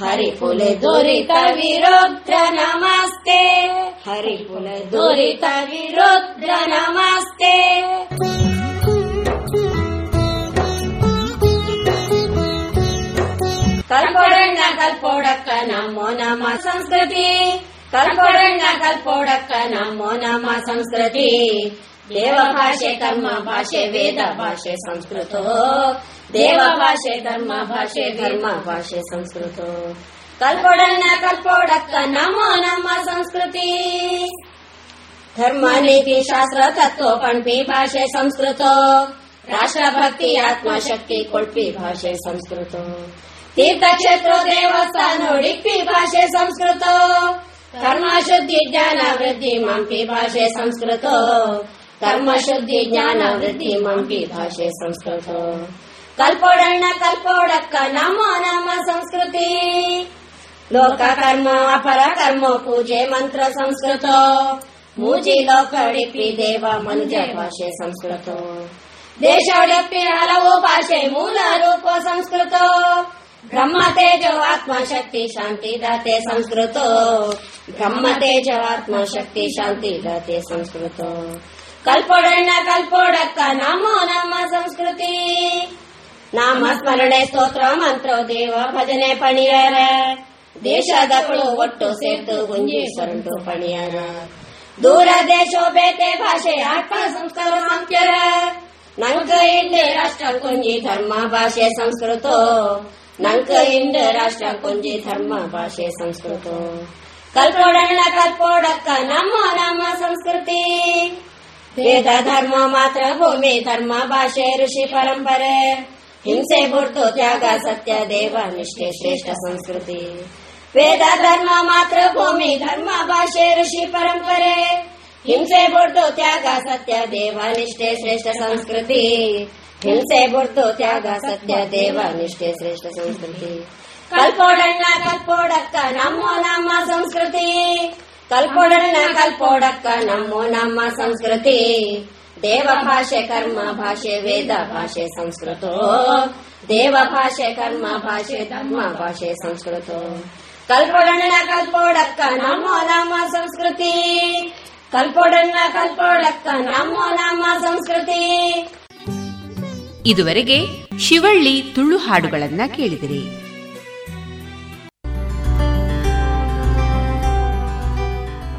ಹರಿಪುಲೆ ದುರಿತ ವಿರುದ್ರ ನಮಸ್ತೆ ಹರಿಪುಲೆ ದುರಿತ ವಿರುದ್ರ ನಮಸ್ತೆ ಕಲ್ಪೊಡಣ್ಣ ಕಲ್ಪೋಡಕ್ಕ ನಮ್ಮೋ ನಮ್ಮ ಸಂಸ್ಕೃತಿ ಕಲ್ಪೊಡಣ್ಣ ಕಲ್ಪೋಡಕ್ಕ ನಮ್ಮೋ ನಮ್ಮ ಸಂಸ್ಕೃತಿ ದೇವ ಭಾಷೆ ಕರ್ಮ ಭಾಷೆ ವೇದ ಭಾಷೆ ಸಂಸ್ಕೃತ ದೇವ ಭಾಷೆ ಧರ್ಮ ಭಾಷೆ ಧರ್ಮ ಭಾಷೆ ಸಂಸ್ಕೃತ ಕಲ್ಪೊಡಣ್ಣ ಕಲ್ಪೋಡಕ್ಕ ನಮ್ಮೋ ನಮ್ಮ ಸಂಸ್ಕೃತಿ ಧರ್ಮ ನೀತಿ ಶಾಸ್ತ್ರ ತತ್ವ ಪಣ್ಪಿ ಭಾಷೆ ಸಂಸ್ಕೃತ ರಾಷ್ಟ್ರಭಕ್ತಿ ಆತ್ಮಶಕ್ತಿ ಕೊಳ್ಪಿ ಭಾಷೆ ಸಂಸ್ಕೃತ ತೀರ್ಥಕ್ಷೇತ್ರ ದೇವಸ್ಥಾನ ಉಡುಪಿ ಭಾಷೆ ಸಂಸ್ಕೃತ ಕರ್ಮ ಶುದ್ಧಿ ಜ್ಞಾನ ವೃದ್ಧಿ ಮಂಪಿ ಭಾಷೆ ಸಂಸ್ಕೃತ ಕರ್ಮ ಶುದ್ಧಿ ಜ್ಞಾನ ವೃದ್ಧಿ ಮಂಪಿ ಭಾಷೆ ಸಂಸ್ಕೃತ ಕಲ್ಪೋಡಣ್ಣ ಕಲ್ಪೋಡಕ್ಕ ನಮ್ಮ ನಮ್ಮ ಸಂಸ್ಕೃತಿ ಲೋಕ ಕರ್ಮ ಅಪರ ಕರ್ಮ ಪೂಜೆ ಮಂತ್ರ ಸಂಸ್ಕೃತ ಮೂಜಿ ಲೋಕ ಉಡುಪಿ ದೇವ ಮನುಜ ಭಾಷೆ ಸಂಸ್ಕೃತ ದೇಶ ಉಡುಪಿ ಹಲವು ಭಾಷೆ ಮೂಲ ರೂಪ ಸಂಸ್ಕೃತ ಬ್ರಹ್ಮ ತೇಜ ಆತ್ಮ ಶಕ್ತಿ ಶಾಂತಿ ದಾತೆ ಸಂಸ್ಕೃತ ಬ್ರಹ್ಮ ತೇಜ ಆತ್ಮ ಶಕ್ತಿ ಶಾಂತಿ ದಾತೆ ಸಂಸ್ಕೃತ ಕಲ್ಪೊಡಣ್ಣ ಕಲ್ಪೊಡಕ್ಕ ನಮೋ ನಮ್ಮ ಸಂಸ್ಕೃತಿ ನಾಮ ಸ್ಮರಣೆ ಸ್ತೋತ್ರ ಮಂತ್ರೋ ದೇವ, ಭಜನೆ ಪಣಿಯರ. ದೇಶದಗಳು ಒಟ್ಟು ಸೇರ್ತು ಗುಂಜಿ ಸೊಂಟು ಪಣಿಯರ. ದೂರ ದೇಶೋ ಬೇತೆ ಭಾಷೆ, ಆತ್ಮ ಸಂಸ್ಕಾರ ಸಂಖ್ಯರ ನಂಕ ಇಂಡ ರಾಷ್ಟ್ರ ಕುಂಜಿ ಧರ್ಮ ಭಾಷೆ ಸಂಸ್ಕೃತ. ನಂಕ ಇಂಡ ರಾಷ್ಟ್ರ ಕುಂಜಿ ಧರ್ಮ ಭಾಷೆ ಸಂಸ್ಕೃತ. ಕಲ್ಪೋಡಣ್ಣ ಕಲ್ಪೋಡಕ್ಕ ನಮ್ಮ ನಮ್ಮ ಸಂಸ್ಕೃತಿ. ವೇದ ಧರ್ಮ ಮಾತ್ರ ಭೂಮಿ ಧರ್ಮ ಭಾಷೆ ಋಷಿ ಪರಂಪರೆ. ಹಿಂಸೆ ಬುಡ್ತು ತ್ಯಾಗ ಸತ್ಯ ದೇವ ನಿಷ್ಠೆ ಶ್ರೇಷ್ಠ ಸಂಸ್ಕೃತಿ. ವೇದ ಧರ್ಮ ಮಾತ್ರ ಭೂಮಿ, ಧರ್ಮ ಭಾಷೆ, ಋಷಿ ಪರಂಪರೆ. ಹಿಂಸೆ ಬುಡ್ತು ತ್ಯಾಗ ಸತ್ಯ ದೇವ ನಿಷ್ಠೆ ಶ್ರೇಷ್ಠ ಸಂಸ್ಕೃತಿ. ಹಿಂಸೆ ಗುರ್ತು ತ್ಯಾಗ ಸತ್ಯ ದೇವ ನಿಷ್ಠೆ ಶ್ರೇಷ್ಠ ಸಂಸ್ಕೃತಿ. ಕಲ್ಪೋಡಣ್ಣ ಕಲ್ಪೋಡಕ್ಕ ನಮ್ಮೋ ನಮ್ಮ ಸಂಸ್ಕೃತಿ. ಕಲ್ಪೋಡಣ್ಣ ಕಲ್ಪೋಡಕ್ಕ ನಮ್ಮೋ ನಮ್ಮ ಸಂಸ್ಕೃತಿ. ದೇವ ಭಾಷೆ ಕರ್ಮ, ಭಾಷೆ ವೇದ, ಭಾಷೆ ಸಂಸ್ಕೃತ. ದೇವ ಭಾಷೆ ಕರ್ಮ, ಭಾಷೆ ಧರ್ಮ, ಭಾಷೆ ಸಂಸ್ಕೃತ. ಕಲ್ಪೋಡಣ್ಣ ಕಲ್ಪೋಡಕ್ಕ ನಮೋ ನಮ್ಮ ಸಂಸ್ಕೃತಿ. ಕಲ್ಪೋಡಣ್ಣ ಕಲ್ಪೋಡಕ್ಕ ನಮೋ ನಮ್ಮ ಸಂಸ್ಕೃತಿ. ಇದುವರೆಗೆ ಶಿವಳ್ಳಿ ತುಳು ಹಾಡುಗಳನ್ನ ಕೇಳಿದಿರಿ.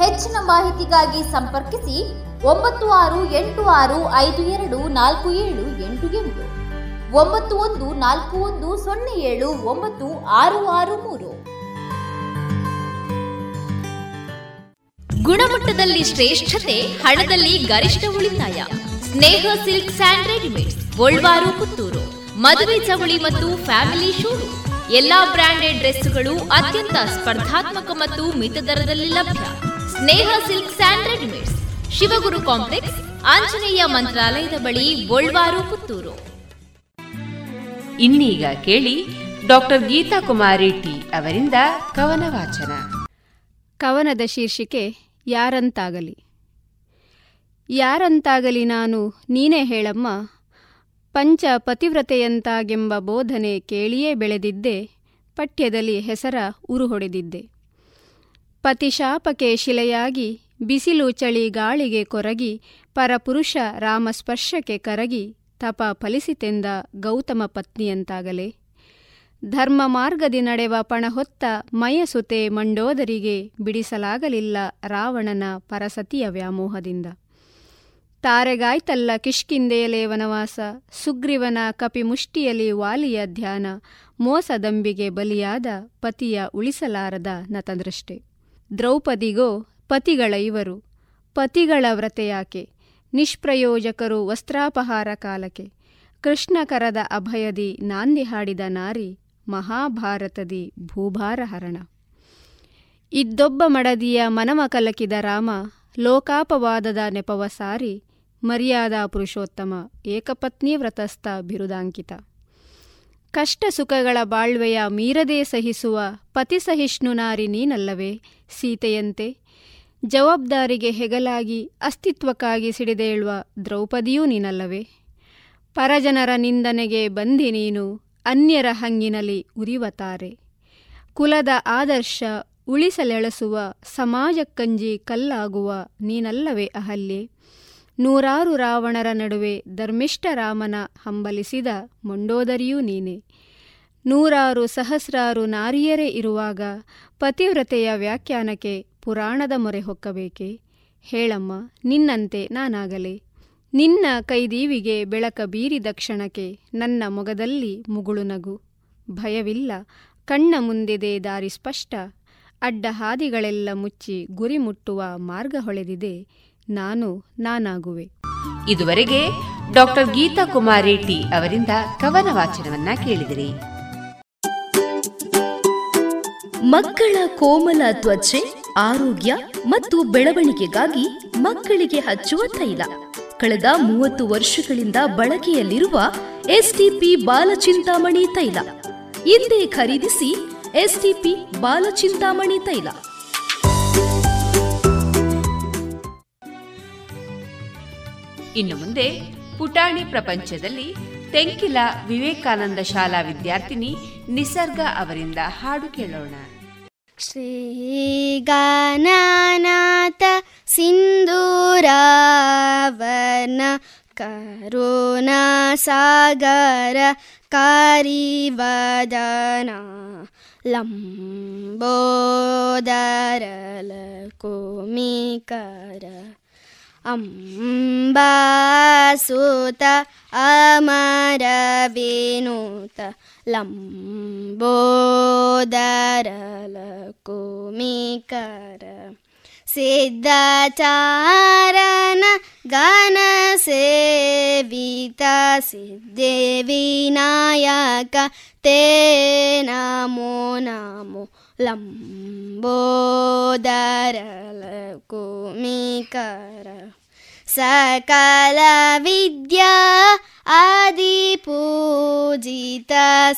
ಹೆಚ್ಚಿನ ಮಾಹಿತಿಗಾಗಿ ಸಂಪರ್ಕಿಸಿ ಒಂಬತ್ತು ಆರು ಎಂಟು ಆರು ಐದು ಎರಡು ನಾಲ್ಕು ಏಳು ಎಂಟು ಎಂಟು, ಒಂಬತ್ತು ಒಂದು ನಾಲ್ಕು ಒಂದು ಸೊನ್ನೆ ಏಳು ಒಂಬತ್ತು ಆರು ಆರು ಮೂರು. ಗುಣಮಟ್ಟದಲ್ಲಿ ಶ್ರೇಷ್ಠತೆ, ಹಣದಲ್ಲಿ ಗರಿಷ್ಠ ಉಳಿತಾಯ. Sneha silks and readymade Golwar, Puttur. ಮದುವೆ ಚವಳಿ ಮತ್ತು ಫ್ಯಾಮಿಲಿ ಶೂರು. ಎಲ್ಲಾ ಬ್ರಾಂಡೆಡ್ ಡ್ರೆಸ್ಗಳು ಅತ್ಯಂತ ಸ್ಪರ್ಧಾತ್ಮಕ ಮತ್ತು ಮಿತ ದರದಲ್ಲಿ ಲಭ್ಯ. Sneha silk and readymades Shivaguru complex Anjaneya ಮಂತ್ರಾಲಯದ ಬಳಿ ಗೋಳ್ವಾರು ಪುತ್ತೂರು. ಇನ್ನೀಗ ಕೇಳಿ ಡಾಕ್ಟರ್ ಗೀತಾ ಕುಮಾರಿ ಟಿ ಅವರಿಂದ ಕವನ ವಾಚನ. ಕವನದ ಶೀರ್ಷಿಕೆ ಯಾರಂತಾಗಲಿ. ಯಾರಂತಾಗಲಿ ನಾನು ನೀನೇ ಹೇಳಮ್ಮ ಪಂಚ ಪತಿವ್ರತೆಯಂತಾಗೆಂಬ ಬೋಧನೆ ಕೇಳಿಯೇ ಬೆಳೆದಿದ್ದೆ ಪಠ್ಯದಲ್ಲಿ ಹೆಸರ ಉರುಹೊಡೆದಿದ್ದೆ. ಪತಿಶಾಪಕ್ಕೆ ಶಿಲೆಯಾಗಿ, ಬಿಸಿಲು ಚಳಿ ಗಾಳಿಗೆ ಕೊರಗಿ, ಪರಪುರುಷ ರಾಮಸ್ಪರ್ಶಕ್ಕೆ ಕರಗಿ ತಪ ಫಲಿಸಿತೆಂದ ಗೌತಮ ಪತ್ನಿಯಂತಾಗಲೇ. ಧರ್ಮ ಮಾರ್ಗದಿ ನಡೆವ ಪಣಹೊತ್ತ ಮಯಸುತೆ ಮಂಡೋದರಿಗೆ ಬಿಡಿಸಲಾಗಲಿಲ್ಲ ರಾವಣನ ಪರಸತಿಯ ವ್ಯಾಮೋಹದಿಂದ. ತಾರೆಗಾಯ್ತಲ್ಲ ಕಿಷ್ಕಿಂದೆಯಲೇ ವನವಾಸ, ಸುಗ್ರೀವನ ಕಪಿಮುಷ್ಟಿಯಲಿ ವಾಲಿಯ ಧ್ಯಾನ, ಮೋಸದಂಬಿಗೆ ಬಲಿಯಾದ ಪತಿಯ ಉಳಿಸಲಾರದ ನತದೃಷ್ಟೆ. ದ್ರೌಪದಿಗೋ ಪತಿಗಳ ಇವರು. ಪತಿಗಳ ವ್ರತೆಯಾಕೆ ನಿಷ್ಪ್ರಯೋಜಕರು ವಸ್ತ್ರಾಪಹಾರ ಕಾಲಕ್ಕೆ. ಕೃಷ್ಣಕರದ ಅಭಯದಿ ನಾಂದಿ ಹಾಡಿದ ನಾರಿ ಮಹಾಭಾರತದಿ ಭೂಭಾರ ಹರಣ ಇದ್ದೊಬ್ಬ ಮಡದಿಯ ಮನಮ ಕಲಕಿದ ರಾಮ ಲೋಕಾಪವಾದದ ನೆಪವ ಸಾರಿ ಮರ್ಯಾದಾ ಪುರುಷೋತ್ತಮ ಏಕಪತ್ನಿ ವ್ರತಸ್ಥ ಬಿರುದಾಂಕಿತ. ಕಷ್ಟ ಸುಖಗಳ ಬಾಳ್ವೆಯ ಮೀರದೇ ಸಹಿಸುವ ಪತಿಸಹಿಷ್ಣು ನಾರಿ ನೀನಲ್ಲವೇ? ಸೀತೆಯಂತೆ, ಜವಾಬ್ದಾರಿಗೆ ಹೆಗಲಾಗಿ ಅಸ್ತಿತ್ವಕ್ಕಾಗಿ ಸಿಡಿದೇಳುವ ದ್ರೌಪದಿಯೂ ನೀನಲ್ಲವೇ? ಪರಜನರ ನಿಂದನೆಗೆ ಬಂದಿ ನೀನು, ಅನ್ಯರ ಹಂಗಿನಲ್ಲಿ ಉರಿವತಾರೆ ಕುಲದ ಆದರ್ಶ ಉಳಿಸಲೆಳಸುವ ಸಮಾಜಕ್ಕಂಜಿ ಕಲ್ಲಾಗುವ ನೀನಲ್ಲವೇ ಅಹಲ್ಯೆ? ನೂರಾರು ರಾವಣರ ನಡುವೆ ಧರ್ಮಿಷ್ಠ ರಾಮನ ಹಂಬಲಿಸಿದ ಮೊಂಡೋದರಿಯೂ ನೀನೆ. ನೂರಾರು ಸಹಸ್ರಾರು ನಾರಿಯರೇ ಇರುವಾಗ ಪತಿವ್ರತೆಯ ವ್ಯಾಖ್ಯಾನಕ್ಕೆ ಪುರಾಣದ ಮೊರೆ ಹೊಕ್ಕಬೇಕೆ? ಹೇಳಮ್ಮ, ನಿನ್ನಂತೆ ನಾನಾಗಲೇ. ನಿನ್ನ ಕೈದೀವಿಗೆ ಬೆಳಕ ಬೀರಿದ ಕ್ಷಣಕ್ಕೆ ನನ್ನ ಮೊಗದಲ್ಲಿ ಮುಗುಳು ನಗು. ಭಯವಿಲ್ಲ, ಕಣ್ಣ ಮುಂದಿದೆ ದಾರಿ ಸ್ಪಷ್ಟ. ಅಡ್ಡ ಹಾದಿಗಳೆಲ್ಲ ಮುಚ್ಚಿ ಗುರಿ ಮುಟ್ಟುವ ಮಾರ್ಗ ಹೊಳೆದಿದೆ. ನಾನು ನಾನಾಗುವೆ. ಇದುವರೆಗೆ ಡಾಕ್ಟರ್ ಗೀತಾ ಕುಮಾರಿ ಟಿ ಅವರಿಂದ ಕವನ ವಾಚನವನ್ನ ಕೇಳಿದಿರಿ. ಮಕ್ಕಳ ಕೋಮಲ ತ್ವಚೆ ಆರೋಗ್ಯ ಮತ್ತು ಬೆಳವಣಿಗೆಗಾಗಿ ಮಕ್ಕಳಿಗೆ ಹಚ್ಚುವ ತೈಲ. ಕಳೆದ ಮೂವತ್ತು ವರ್ಷಗಳಿಂದ ಬಳಕೆಯಲ್ಲಿರುವ ಎಸ್ಟಿಪಿ ಬಾಲಚಿಂತಾಮಣಿ ತೈಲ. ಇಂದೇ ಖರೀದಿಸಿ ಎಸ್ಟಿಪಿ ಬಾಲಚಿಂತಾಮಣಿ ತೈಲ. ಇನ್ನು ಮುಂದೆ ಪುಟಾಣಿ ಪ್ರಪಂಚದಲ್ಲಿ ತೆಂಕಿಲ ವಿವೇಕಾನಂದ ಶಾಲಾ ವಿದ್ಯಾರ್ಥಿನಿ ನಿಸರ್ಗ ಅವರಿಂದ ಹಾಡು ಕೇಳೋಣ. ಶ್ರೀಗಾನಾಥ ಸಿಂಧೂರಾವನ ಕರುಣಾ ಸಾಗರ ಕಾರಿವದನ ಲಂಬೋದರಲ ಕುಮಿಕರ అంబాసూత అమర వినూత లంబోదరలకుమికర సిద్ధచారణ గణ సేవిత సిద్ధే వినాయక తే నమో నమో नमो लम्बोदरलकुमिकर सकल विद्या आदिपूजित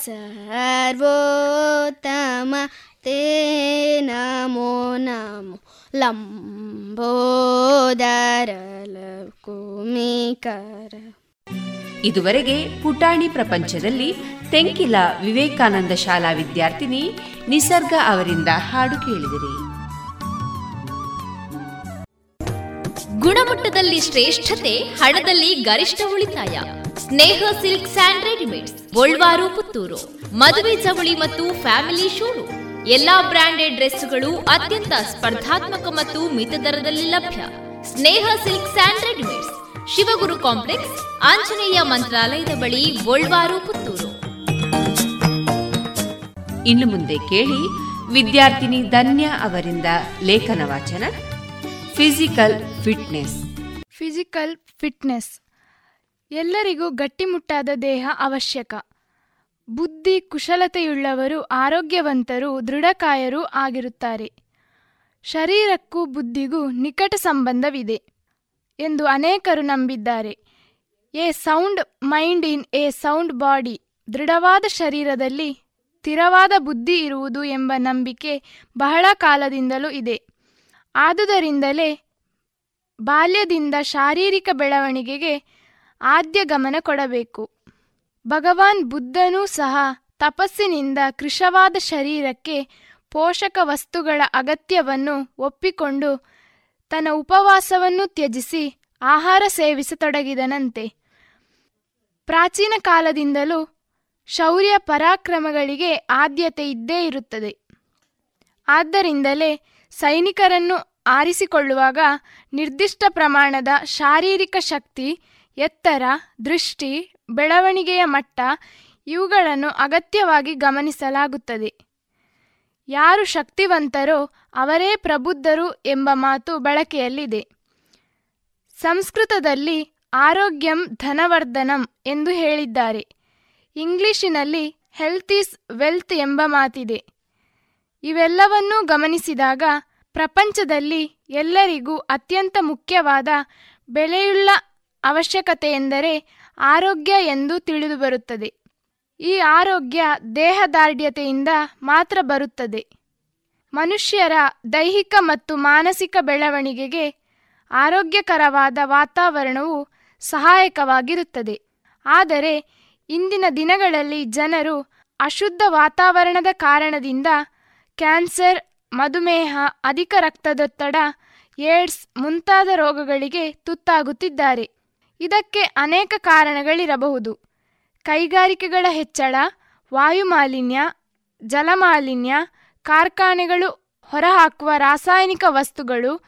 सर्वोत्तम ते नमो नमो ಲಂಬೋದರಲಕುಮಿಕರ ಇದುವರೆಗೆ ಪುಟಾಣಿ ಪ್ರಪಂಚದಲ್ಲಿ ತೆಂಕಿಲ ವಿವೇಕಾನಂದ ಶಾಲಾ ವಿದ್ಯಾರ್ಥಿನಿ ನಿಸರ್ಗ ಅವರಿಂದ ಹಾಡು ಕೇಳಿದಿರಿ. ಗುಣಮಟ್ಟದಲ್ಲಿ ಶ್ರೇಷ್ಠತೆ, ಹಣದಲ್ಲಿ ಗರಿಷ್ಠ ಉಳಿತಾಯ. Sneha silks and readymades, Golwar, Puttur. ಮದುವೆ ಚವಳಿ ಮತ್ತು ಫ್ಯಾಮಿಲಿ ಶೋರೂಮ್. ಎಲ್ಲಾ ಬ್ರಾಂಡೆಡ್ ಡ್ರೆಸ್ಗಳು ಅತ್ಯಂತ ಸ್ಪರ್ಧಾತ್ಮಕ ಮತ್ತು ಮಿತ ದರದಲ್ಲಿ ಲಭ್ಯ. Sneha silk and readymades. Shivaguru complex Anjaneya ಮಂತ್ರಾಲಯದ ಬಳಿ ಗೋಳ್ವಾರು ಪುತ್ತೂರು. ಇನ್ನು ಮುಂದೆ ಕೇಳಿ ವಿದ್ಯಾರ್ಥಿನಿ ಧನ್ಯ ಅವರಿಂದ ಲೇಖನ ವಾಚನ ಫಿಸಿಕಲ್ ಫಿಟ್ನೆಸ್ ಫಿಸಿಕಲ್ ಫಿಟ್ನೆಸ್ ಎಲ್ಲರಿಗೂ ಗಟ್ಟಿಮುಟ್ಟಾದ ದೇಹ ಅವಶ್ಯಕ. ಬುದ್ಧಿ ಕುಶಲತೆಯುಳ್ಳವರು ಆರೋಗ್ಯವಂತರು ದೃಢಕಾಯರೂ ಆಗಿರುತ್ತಾರೆ. ಶರೀರಕ್ಕೂ ಬುದ್ಧಿಗೂ ನಿಕಟ ಸಂಬಂಧವಿದೆ. ಎಂದು ಅನೇಕರು ನಂಬಿದ್ದಾರೆ. A sound mind in a sound body ದೃಢವಾದ ಶರೀರದಲ್ಲಿ ಸ್ಥಿರವಾದ ಬುದ್ಧಿ ಇರುವುದು ಎಂಬ ನಂಬಿಕೆ ಬಹಳ ಕಾಲದಿಂದಲೂ ಇದೆ. ಆದುದರಿಂದಲೇ ಬಾಲ್ಯದಿಂದ ಶಾರೀರಿಕ ಬೆಳವಣಿಗೆಗೆ ಆದ್ಯ ಗಮನ ಕೊಡಬೇಕು. ಭಗವಾನ್ ಬುದ್ಧನೂ ಸಹ ತಪಸ್ಸಿನಿಂದ ಕೃಶವಾದ ಶರೀರಕ್ಕೆ ಪೋಷಕ ವಸ್ತುಗಳ ಅಗತ್ಯವನ್ನು ಒಪ್ಪಿಕೊಂಡು ತನ್ನ ಉಪವಾಸವನ್ನು ತ್ಯಜಿಸಿ ಆಹಾರ ಸೇವಿಸತೊಡಗಿದನಂತೆ. ಪ್ರಾಚೀನ ಕಾಲದಿಂದಲೂ ಶೌರ್ಯ ಪರಾಕ್ರಮಗಳಿಗೆ ಆದ್ಯತೆ ಇದ್ದೇ ಇರುತ್ತದೆ. ಆದ್ದರಿಂದಲೇ ಸೈನಿಕರನ್ನು ಆರಿಸಿಕೊಳ್ಳುವಾಗ ನಿರ್ದಿಷ್ಟ ಪ್ರಮಾಣದ ಶಾರೀರಿಕ ಶಕ್ತಿ, ಎತ್ತರ, ದೃಷ್ಟಿ, ಬೆಳವಣಿಗೆಯ ಮಟ್ಟ ಇವುಗಳನ್ನು ಅಗತ್ಯವಾಗಿ ಗಮನಿಸಲಾಗುತ್ತದೆ. ಯಾರು ಶಕ್ತಿವಂತರೋ ಅವರೇ ಪ್ರಬುದ್ಧರು ಎಂಬ ಮಾತು ಬಳಕೆಯಲ್ಲಿದೆ. ಸಂಸ್ಕೃತದಲ್ಲಿ ಆರೋಗ್ಯಂ ಧನವರ್ಧನಂ ಎಂದು ಹೇಳಿದ್ದಾರೆ. ಇಂಗ್ಲಿಶಿನಲ್ಲಿ ಹೆಲ್ತ್ ಈಸ್ ವೆಲ್ತ್ ಎಂಬ ಮಾತಿದೆ. ಇವೆಲ್ಲವನ್ನೂ ಗಮನಿಸಿದಾಗ ಪ್ರಪಂಚದಲ್ಲಿ ಎಲ್ಲರಿಗೂ ಅತ್ಯಂತ ಮುಖ್ಯವಾದ ಬೆಲೆಯುಳ್ಳ ಅವಶ್ಯಕತೆ ಎಂದರೆ ಆರೋಗ್ಯ ಎಂದು ತಿಳಿದುಬರುತ್ತದೆ. ಈ ಆರೋಗ್ಯ ದೇಹದಾರ್ಢ್ಯತೆಯಿಂದ ಮಾತ್ರ ಬರುತ್ತದೆ. ಮನುಷ್ಯರ ದೈಹಿಕ ಮತ್ತು ಮಾನಸಿಕ ಬೆಳವಣಿಗೆಗೆ ಆರೋಗ್ಯಕರವಾದ ವಾತಾವರಣವು ಸಹಾಯಕವಾಗಿರುತ್ತದೆ. ಆದರೆ ಇಂದಿನ ದಿನಗಳಲ್ಲಿ ಜನರು ಅಶುದ್ಧ ವಾತಾವರಣದ ಕಾರಣದಿಂದ ಕ್ಯಾನ್ಸರ್, ಮಧುಮೇಹ, ಅಧಿಕ ರಕ್ತದೊತ್ತಡ, ಏಡ್ಸ್ ಮುಂತಾದ ರೋಗಗಳಿಗೆ ತುತ್ತಾಗುತ್ತಿದ್ದಾರೆ. ಇದಕ್ಕೆ ಅನೇಕ ಕಾರಣಗಳಿರಬಹುದು. ಕೈಗಾರಿಕೆಗಳ ಹೆಚ್ಚಳ, ವಾಯುಮಾಲಿನ್ಯ, ಜಲಮಾಲಿನ್ಯ, ಕಾರ್ಖಾನೆಗಳು ಹೊರಹಾಕುವ ರಾಸಾಯನಿಕ ವಸ್ತುಗಳು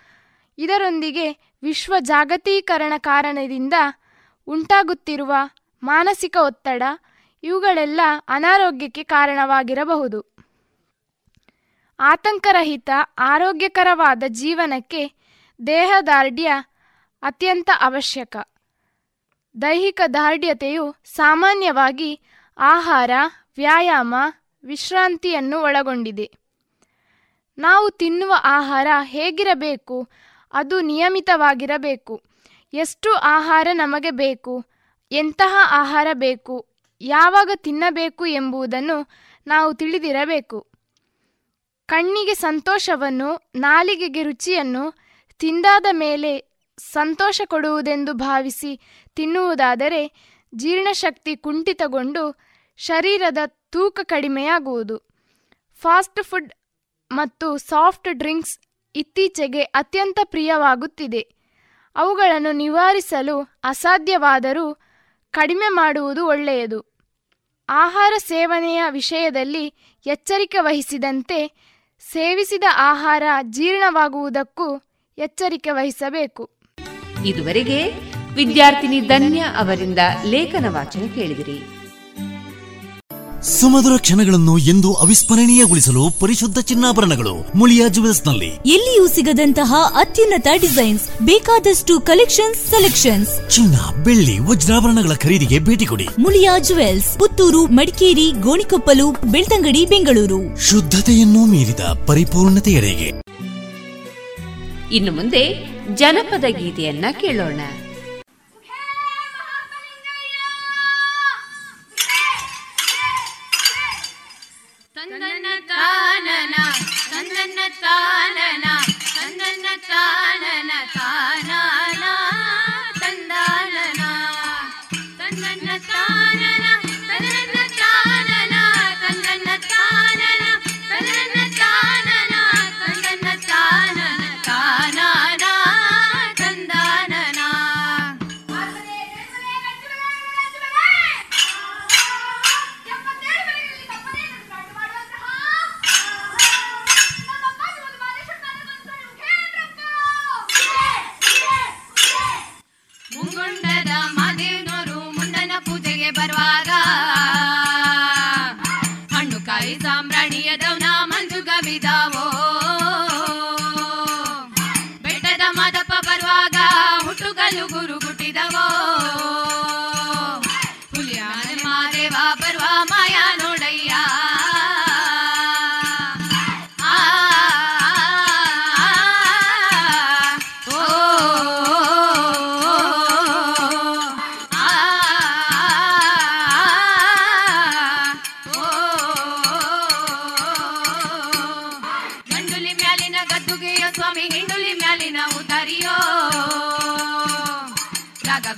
ಇದರೊಂದಿಗೆ ವಿಶ್ವ ಜಾಗತೀಕರಣ ಕಾರಣದಿಂದ ಉಂಟಾಗುತ್ತಿರುವ ಮಾನಸಿಕ ಒತ್ತಡ ಇವುಗಳೆಲ್ಲ ಅನಾರೋಗ್ಯಕ್ಕೆ ಕಾರಣವಾಗಿರಬಹುದು. ಆತಂಕರಹಿತ, ಆರೋಗ್ಯಕರವಾದ ಜೀವನಕ್ಕೆ ದೇಹದಾರ್ಢ್ಯ ಅತ್ಯಂತ ಅವಶ್ಯಕ. ದೈಹಿಕ ದಾರ್ಢ್ಯತೆಯು ಸಾಮಾನ್ಯವಾಗಿ ಆಹಾರ, ವ್ಯಾಯಾಮ, ವಿಶ್ರಾಂತಿಯನ್ನು ಒಳಗೊಂಡಿದೆ. ನಾವು ತಿನ್ನುವ ಆಹಾರ ಹೇಗಿರಬೇಕು? ಅದು ನಿಯಮಿತವಾಗಿರಬೇಕು. ಎಷ್ಟು ಆಹಾರ ನಮಗೆ ಬೇಕು? ಎಂತಹ ಆಹಾರ ಬೇಕು? ಯಾವಾಗ ತಿನ್ನಬೇಕು ಎಂಬುದನ್ನು ನಾವು ತಿಳಿದಿರಬೇಕು. ಕಣ್ಣಿಗೆ ಸಂತೋಷವನ್ನು, ನಾಲಿಗೆಗೆ ರುಚಿಯನ್ನು, ತಿಂದಾದ ಮೇಲೆ ಸಂತೋಷ ಕೊಡುವುದೆಂದು ಭಾವಿಸಿ ತಿನ್ನುವುದಾದರೆ ಜೀರ್ಣಶಕ್ತಿ ಕುಂಠಿತಗೊಂಡು ಶರೀರದ ತೂಕ ಕಡಿಮೆಯಾಗುವುದು. ಫಾಸ್ಟ್ ಫುಡ್ ಮತ್ತು ಸಾಫ್ಟ್ ಡ್ರಿಂಕ್ಸ್ ಇತ್ತೀಚೆಗೆ ಅತ್ಯಂತ ಪ್ರಿಯವಾಗುತ್ತಿದೆ. ಅವುಗಳನ್ನು ನಿವಾರಿಸಲು ಅಸಾಧ್ಯವಾದರೂ ಕಡಿಮೆ ಮಾಡುವುದು ಒಳ್ಳೆಯದು. ಆಹಾರ ಸೇವನೆಯ ವಿಷಯದಲ್ಲಿ ಎಚ್ಚರಿಕೆ ವಹಿಸಿದಂತೆ ಸೇವಿಸಿದ ಆಹಾರ ಜೀರ್ಣವಾಗುವುದಕ್ಕೂ ಎಚ್ಚರಿಕೆ ವಹಿಸಬೇಕು. ಇದುವರೆಗೆ ವಿದ್ಯಾರ್ಥಿನಿ ಧನ್ಯ ಅವರಿಂದ ಲೇಖನ ವಾಚನ ಕೇಳಿದಿರಿ. ಸುಮಧುರ ಕ್ಷಣಗಳನ್ನು ಎಂದು ಅವಿಸ್ಮರಣೀಯಗೊಳಿಸಲು ಪರಿಶುದ್ಧ ಚಿನ್ನಾಭರಣಗಳು ಮುಳಿಯಾ ಜುವೆಲ್ಸ್ನಲ್ಲಿ ಎಲ್ಲಿಯೂ ಸಿಗದಂತಹ ಅತ್ಯುನ್ನತ ಡಿಸೈನ್ಸ್ ಬೇಕಾದಷ್ಟು ಕಲೆಕ್ಷನ್ಸ್ ಸೆಲೆಕ್ಷನ್ಸ್. ಚಿನ್ನ ಬೆಳ್ಳಿ ವಜ್ರಾಭರಣಗಳ ಖರೀದಿಗೆ ಭೇಟಿ ಕೊಡಿ. ಮುಳಿಯಾ ಜುವೆಲ್ಸ್ ಪುತ್ತೂರು ಮಡಿಕೇರಿ ಗೋಣಿಕೊಪ್ಪಲು ಬೆಳ್ತಂಗಡಿ ಬೆಂಗಳೂರು. ಶುದ್ಧತೆಯನ್ನು ಮೀರಿದ ಪರಿಪೂರ್ಣತೆಯೆಡೆಗೆ. ಇನ್ನು ಮುಂದೆ ಜನಪದ ಗೀತೆಯನ್ನ ಕೇಳೋಣ. தானனா சந்தன தானனா.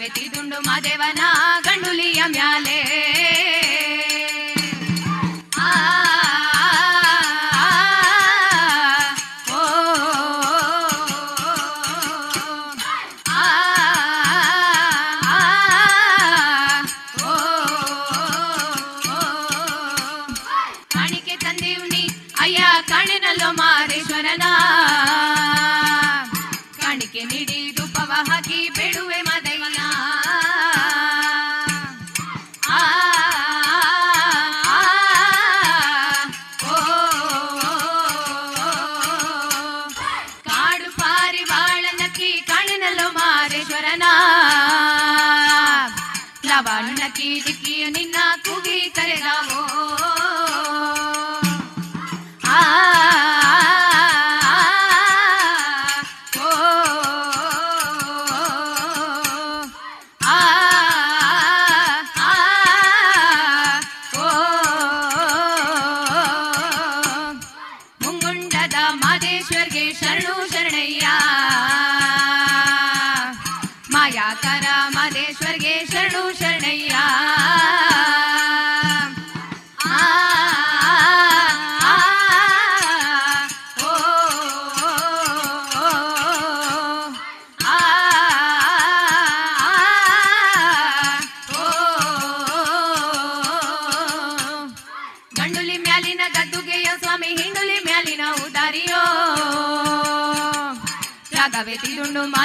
వెతిదుండు మా దేవనా?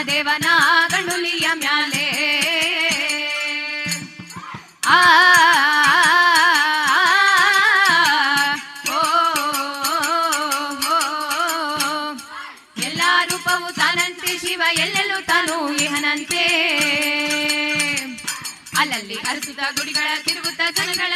ಮಾದೇವನ ಗಂಡುಲಿಯ ಮ್ಯಾಲೆ. ಆ ಓ, ಎಲ್ಲ ರೂಪವು ತಾನಂತೆ ಶಿವ ಎಲ್ಲೆಲ್ಲೂ ತಾನು ಇಹನಂತೆ. ಅಲ್ಲಲ್ಲಿ ಅರಸುತ್ತ ಗುಡಿಗಳ ತಿರುಗುತ್ತ ಜನಗಳ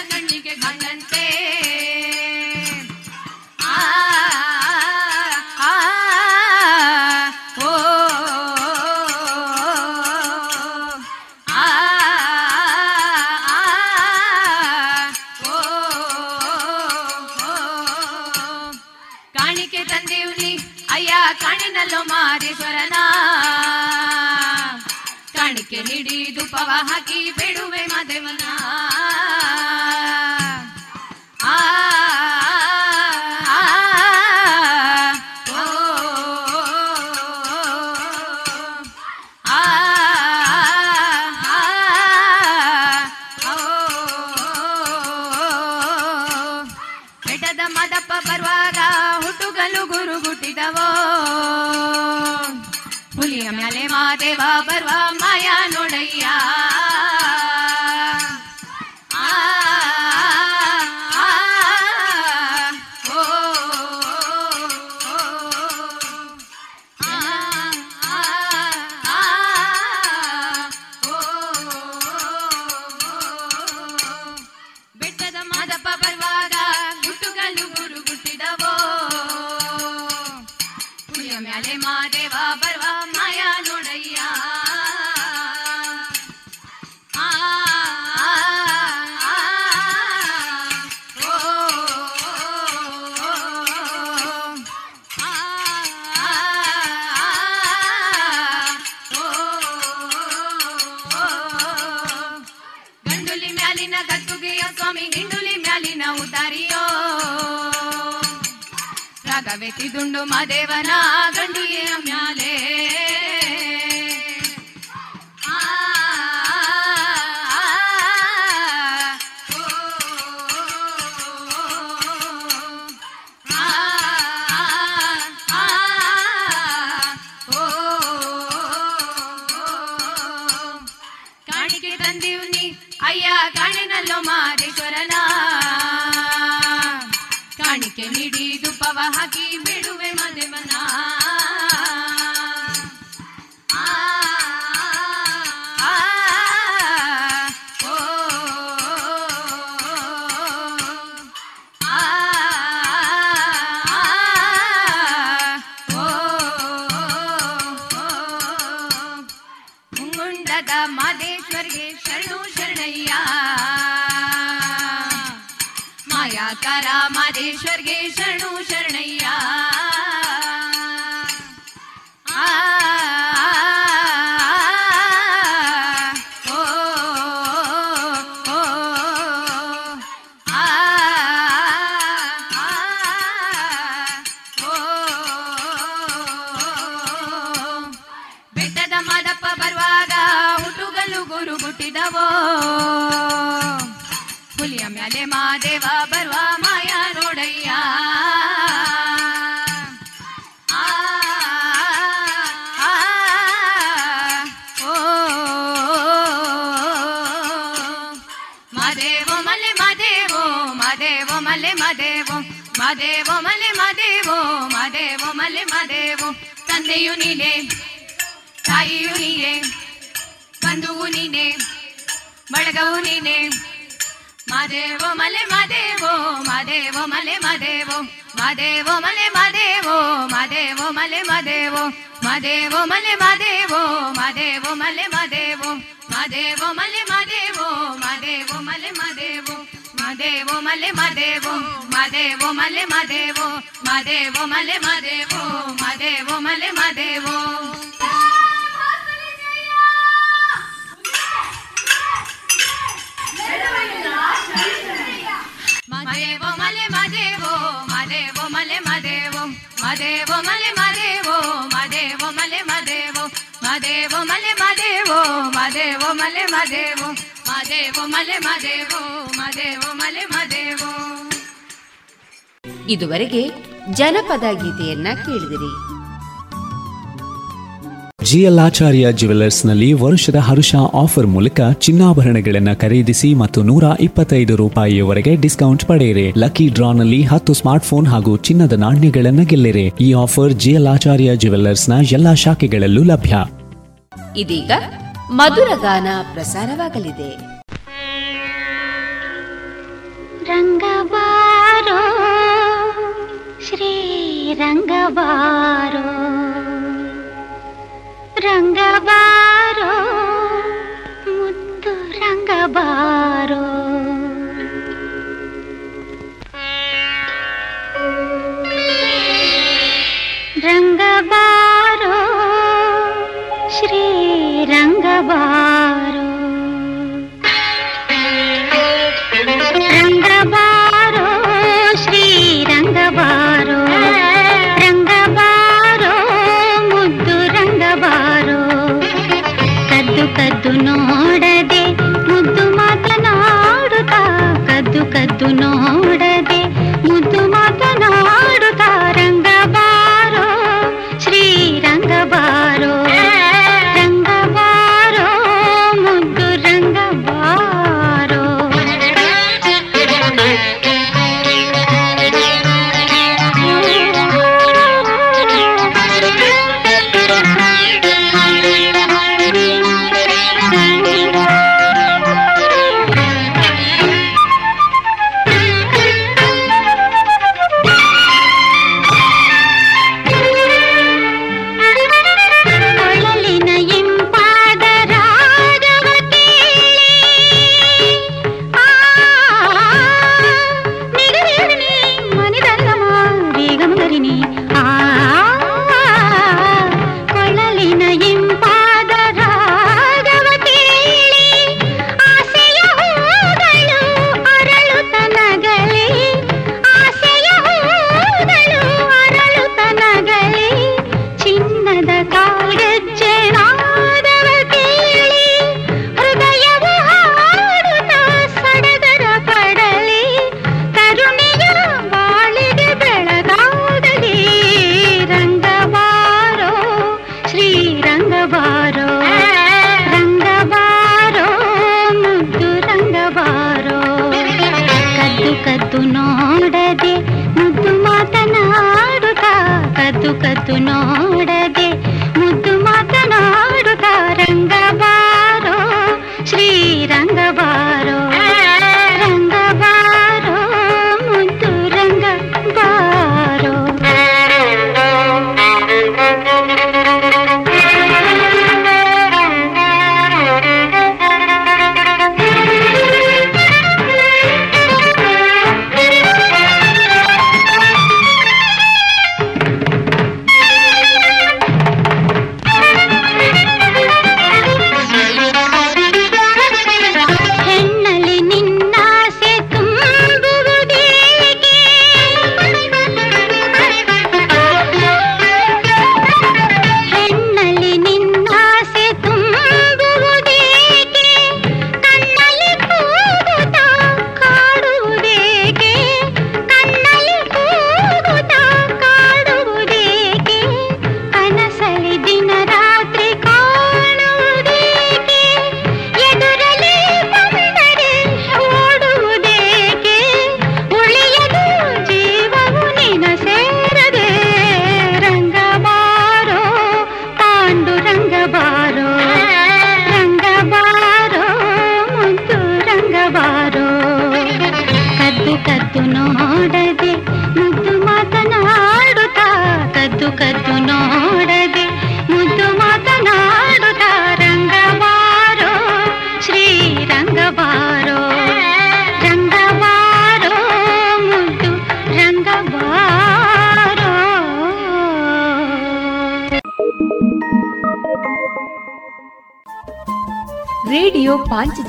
ಅವೆತಿದುಂಡು ಮದೇವನ ಗಂಡಿಯ ಮ್ಯಾಲೆ తందివుని అయ్యా మారేశ్వరనా కాణికె నిడి దుప్పవ आदि स्वर्गे शरण ಮಾದೇವೋ ಮಲೆ ಮದೇವೋ ಮದೇವೋ ಮಲೆ ಮದೇವೋ ತಂದೆಯು ನೀನೆ ತಾಯಿಯು ನೀನೆ ಬಂಧುವು ನೀನೆ ಬಳಗವು ನೀನೆ ಮದೇವೋ ಮಲೆ ಮದೇವೋ ಮದೇವೋ ಮಲೆ ಮದೇವೋ ಮದೇವೋ ಮಲೆ ಮದೇವೋ ಮದೇವೋ ಮಲೆ ಮದೇವೋ ಮದೇವೋ ಮಲೆ ಮದೇವೋ ಮದೇವೋ ಮಲೆ ಮದೇವೋ ಮದೇವೋ ಮಲೆ ಮದೇವೋ ಮದೇವೋ ಮಲೆ ಮಾದೇವೋ ಮಾದೇವೋ ಮಲೆ ಮಾದೇವೋ ಮಾದೇವೋ ಮಲೆ ಮಾದೇವೋ ಮಾದೇವೋ ಮಲೆ ಮಾದೇವೋ ಮಾದೇವೋ ಮಲೆ ಮಾದೇವೋ ಮಾದೇವೋ ಮಲೆ ಮಾದೇವೋ ಮಾದೇವೋ ಮಲೆ ಮಾದೇವೋ ಮಾದೇವೋ ಮಲೆ ಮಾದೇವೋ ಮಾದೇವೋ ಮಲೆ ಮಾದೇವೋ ಮಾದೇವೋ ಮಲೆ ಮಾದೇವೋ ಮಾದೇವೋ ಮಲೆ ಮಾದೇವೋ ಮಾದೇವೋ ಮಲೆ ಮಾದೇವೋ ಮಾದೇವೋ ಮಲೆ ಮಾದೇವೋ. ಇದುವರೆಗೆ ಜನಪದ ಗೀತೆಯನ್ನ ಕೇಳಿದಿರಿ. ಜಿಎಲ್ ಆಚಾರ್ಯ ಜ್ಯುವೆಲರ್ಸ್ನಲ್ಲಿ ವರುಷದ ಹರುಷ ಆಫರ್ ಮೂಲಕ ಚಿನ್ನಾಭರಣಗಳನ್ನು ಖರೀದಿಸಿ ಮತ್ತು ನೂರ ಇಪ್ಪತ್ತೈದು ರೂಪಾಯಿಯವರೆಗೆ ಡಿಸ್ಕೌಂಟ್ ಪಡೆಯಿರಿ. ಲಕ್ಕಿ ಡ್ರಾನಲ್ಲಿ ಹತ್ತು ಸ್ಮಾರ್ಟ್ಫೋನ್ ಹಾಗೂ ಚಿನ್ನದ ನಾಣ್ಯಗಳನ್ನು ಗೆಲ್ಲಿರಿ. ಈ ಆಫರ್ ಜಿಎಲ್ ಆಚಾರ್ಯ ನ ಎಲ್ಲಾ ಶಾಖೆಗಳಲ್ಲೂ ಲಭ್ಯ. ಇದೀಗ ಮಧುರ ಗಾನ ಪ್ರಸಾರವಾಗಲಿದೆ. ರಂಗವಾರೋ ಶ್ರೀರಂಗವಾರೋ ರಂಗವಾ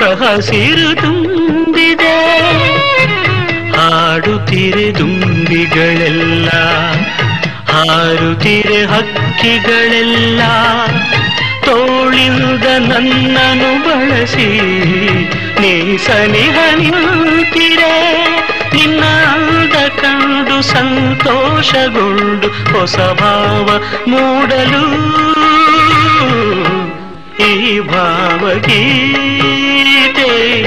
ಹೊಸ ಸಿರು ತುಂಬಿದೆ ಹಾಡುತ್ತಿರೆ ದುಂಬಿಗಳೆಲ್ಲ ಹಾರುತ್ತಿರೆ ಹಕ್ಕಿಗಳೆಲ್ಲ ತೋಳಿಂದ ನನ್ನನ್ನು ಬಳಸಿ ನೀ ಸನಿಹ ನಿಂತಿರೆ. ನಿನ್ನ ಅಂದ ಕಂಡು ಸಂತೋಷಗೊಂಡು ಹೊಸ ಭಾವ ಮೂಡಲು ಈ ಭಾವಗೀತೆ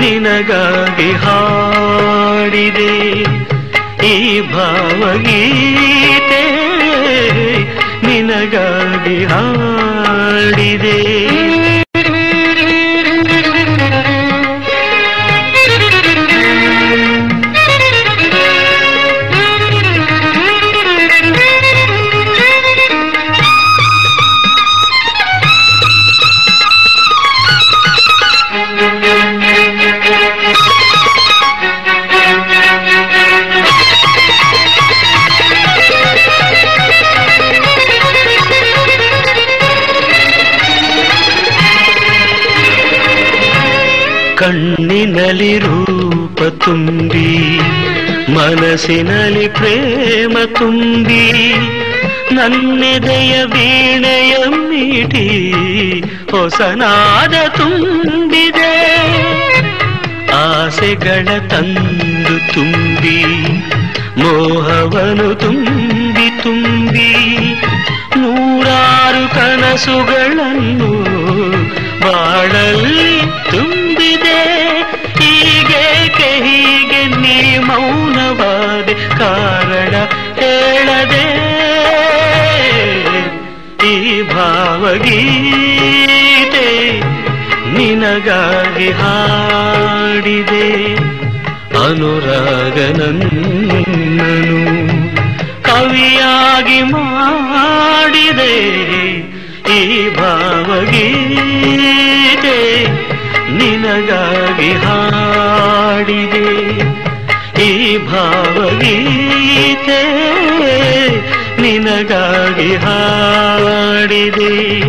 ನಿನಗಾಗಿ ಹಾಡಿದೆ. ಈ ಭಾವಗೀತೆ ನಿನಗಾಗಿ ಹಾಡಿದೆ. ಕಣ್ಣಿನಲ್ಲಿ ರೂಪ ತುಂಬಿ, ಮನಸ್ಸಿನಲ್ಲಿ ಪ್ರೇಮ ತುಂಬಿ, ನನ್ನೆದೆಯ ವೀಣೆಯ ಮೀಟಿ ಹೊಸನಾದ ತುಂಬಿದೆ. ಆಸೆಗಳ ತಂದು ತುಂಬಿ, ಮೋಹವನು ತುಂಬಿ ತುಂಬಿ, ನೂರಾರು ಕನಸುಗಳನ್ನು ಬಾಳಲ್ಲಿ ತುಂಬಿದೆ. ಮೌನವಾದೆ ಕಾರಣ ಹೇಳದೆ ಈ ಭಾವಗೀತೆ ನಿನಗಾಗಿ ಹಾಡಿದೆ. ಅನುರಾಗನನ್ನನು ಕವಿಯಾಗಿ ಮಾಡಿದೆ. ಈ ಭಾವಗೀತೆ ನಿನಗಾಗಿ ಹಾಡಿದೆ. ಈ ಭಾವಗೀತೆ ನಿನಗಾಗಿ ಹಾಡಿದೆ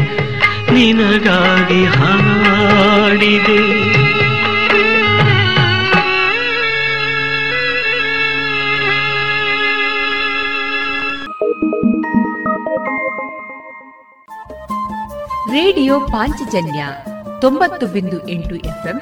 ನಿನಗಾಗಿ ಹಾಡಿದೆ. ರೇಡಿಯೋ ಪಾಂಚಜನ್ಯ ತೊಂಬತ್ತು ಬಿಂದು ಎಂಟು ಎಫ್ಎಂ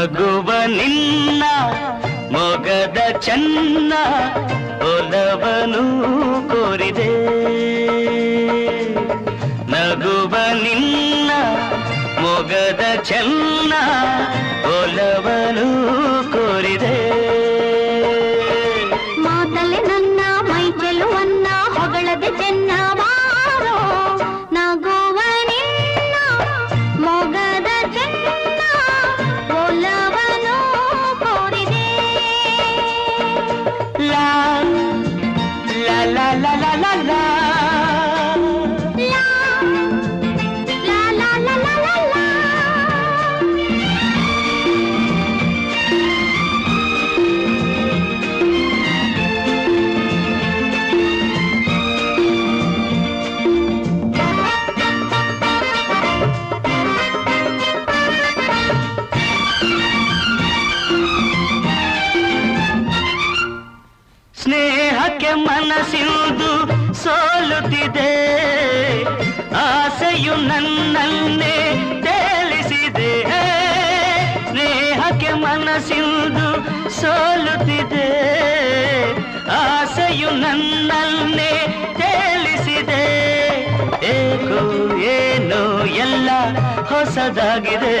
ನಗುವ ನಿನ್ನ ಮೊಗದ ಚೆನ್ನ ಒಲವನು ಕೋರಿದೆ. ನಗುವ ನಿನ್ನ ಮೊಗದ ಚೆನ್ನ ಒಲವನು ಕೋರಿದೆ. सजाಗಿದೆ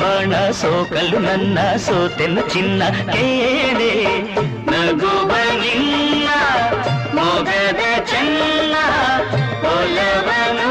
ಬಾಣ ಸೋಕಲು ನನ್ನ ಸೋತೆನು ಚಿನ್ನ ಕೇಳೆ ನಗುವ ನಿನ್ನ ಮೊಗದ ಚೆನ್ನ ಒಲವನು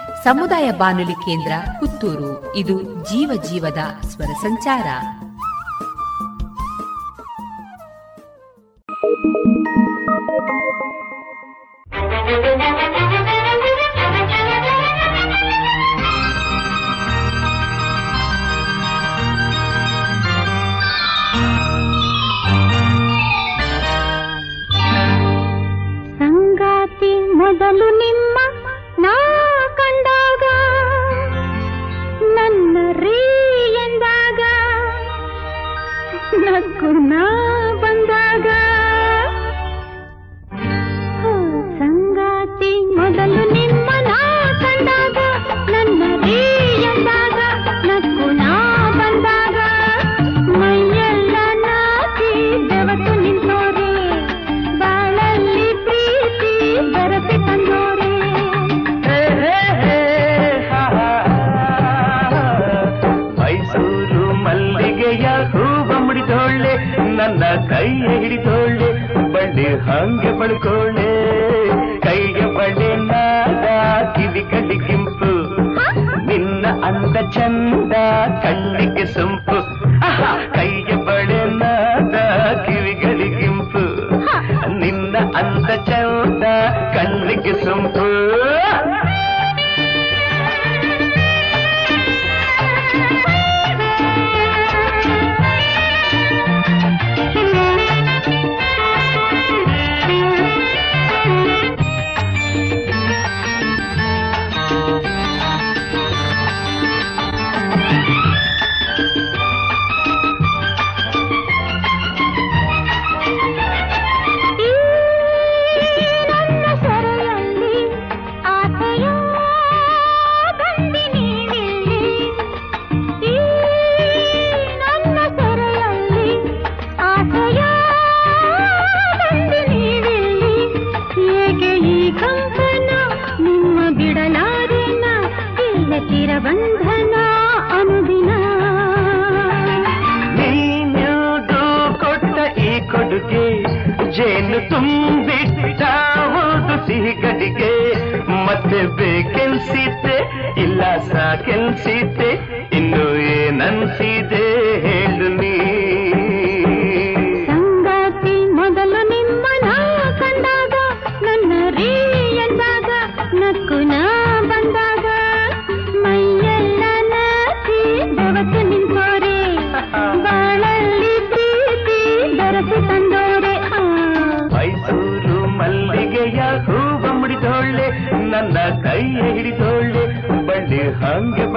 ಸಮುದಾಯ ಬಾನುಲಿ ಕೇಂದ್ರ ಪುತ್ತೂರು. ಇದು ಜೀವ ಜೀವದ ಸ್ವರ ಸಂಚಾರ. ಸಂಗಾತಿ ಮೊದಲು ನಿಮ್ಮ ನನ್ನ ರೀ ಎಂದಾಗ ಬಂದಾಗ. ಸಂಗಾತಿ ಮೊದಲು ನಿಮ್ಮನ ಕಂಡಾಗ ನನ್ನ ಹಂಗೆ ಪಡ್ಕೊಳ್ಳೆ ಕೈಗೆ ಬಳೆನಾದ ಕಿವಿ ಕಡಿಗಿಂಪು ನಿನ್ನ ಅಂದ ಚಂದ ಕಣ್ಣಿಗೆ ಸೊಂಪು ಕೈಗೆ ಬಳೆನಾದ ಕಿವಿಗಳಿಗಿಂಪು ನಿನ್ನ ಅಂದ ಚಂದ ಕಣ್ಣಿಗೆ ಸೊಂಪು ತುಂಬಿಟ್ಟ ಒಂದು ಸಿಹಿಗಡಿಗೆ ಮತ್ತೆ ಬೇಕೆನ್ಸಿತ್ತೆ? ಇಲ್ಲ ಸಾಕೆನ್ಸಿತ್ತೆ?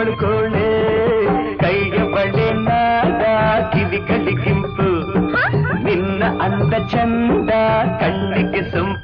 ఏమనుకోలే కయ్యబడినాదా కివి కలిగింపు నిన్న అంద చంద కళ్ళకి సొంపు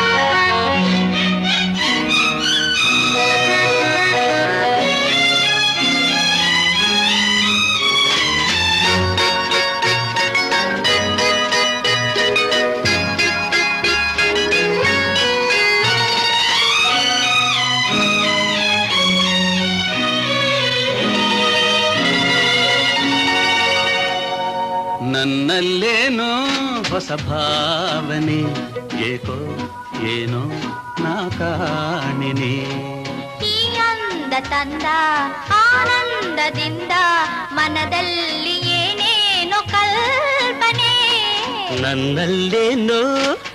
ನನ್ನಲ್ಲೇನೋ ಹೊಸ ಭಾವನೆ ಏಕೋ ಏನೋ ನಾ ಕಾಣಿನಿ ಈ ಅಂದ ತಂದ ಆನಂದದಿಂದ ಮನದಲ್ಲಿ ಏನೇನೋ ಕಲ್ಪನೆ ನನ್ನಲ್ಲೇನೋ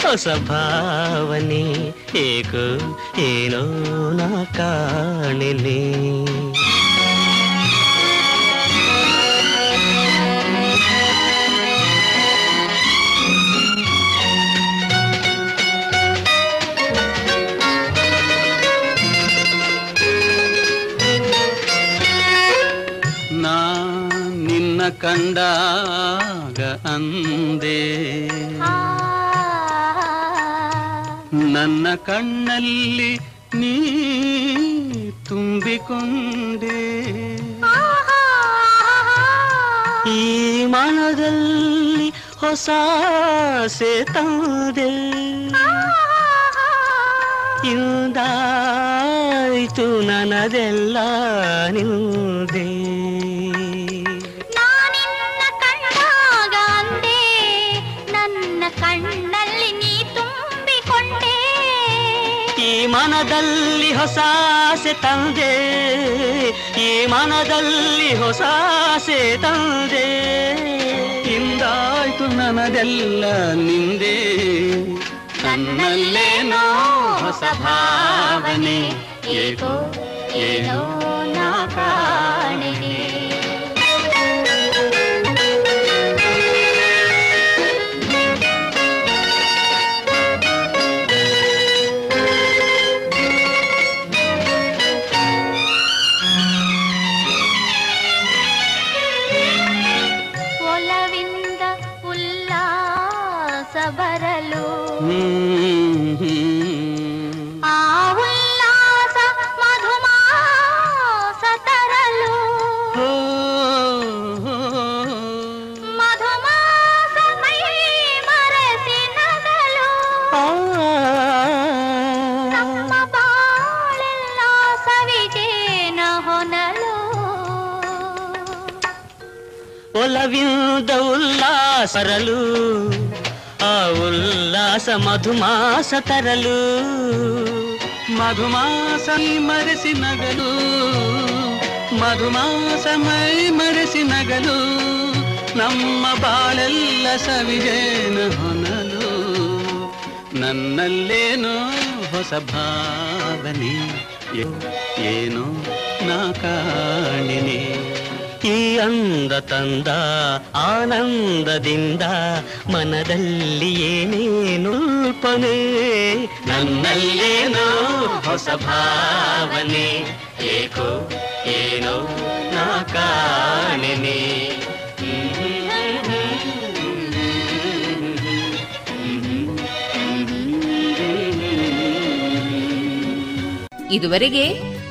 ಹೊಸ ಭಾವನೆ ಏಕೋ ಏನೋ ನಾ ಕಾಣಿನಿ ಕಂಡಾಗ ಅಂದೆ ನನ್ನ ಕಣ್ಣಲ್ಲಿ ನೀ ತುಂಬಿಕೊಂಡೆ ಈ ಮನದಲ್ಲಿ ಹೊಸ ಆಸೆ ತಂದೆ ಇಂದಾಯ್ತು ನನದೆಲ್ಲ ನಿಂದೆ ಮನದಲ್ಲಿ ಹೊಸ ಆಸೆ ತಂದೆ. ಈ ಮನದಲ್ಲಿ ಹೊಸ ಆಸೆ ತಂದೆ. ಇಂದಾಯ್ತು ನನದೆಲ್ಲ ನಿಂದೆ. ನನ್ನಲ್ಲೇನೋ ಹೊಸ ಭಾವನೆ. ಏಕೋ, ಏನೋ ನಾ ಕಾಣಿದೆ ಉಲ್ಲಾಸರಲು ಆ ಉಲ್ಲಾಸ ಮಧುಮಾಸ ತರಲು. ಮಧುಮಾಸ ಮರೆಸಿ ನಗಲು, ಮಧುಮಾಸ ಮೈ ಮರೆಸಿ ನಮ್ಮ ಬಾಳೆಲ್ಲ ಸವಿಜೇನ ಹೊನಲು, ನನ್ನಲ್ಲೇನೋ ಹೊಸ ಭಾವನೆ, ಏನೋ ನಾ ಕಾಣಿನಿ. ಈ ಅಂದ ತಂದ, ಆನಂದದಿಂದ ಮನದಲ್ಲಿ ಏನೇನು ಕಲ್ಪನೆ ನನ್ನಲ್ಲೇನೋ ಹೊಸ ಭಾವನೆ, ಏಕೋ ಏನೋ ನಾ ಕಾಣನೆ. ಇದುವರೆಗೆ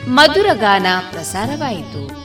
ಮಧುರ ಗಾನ ಪ್ರಸಾರವಾಯಿತು.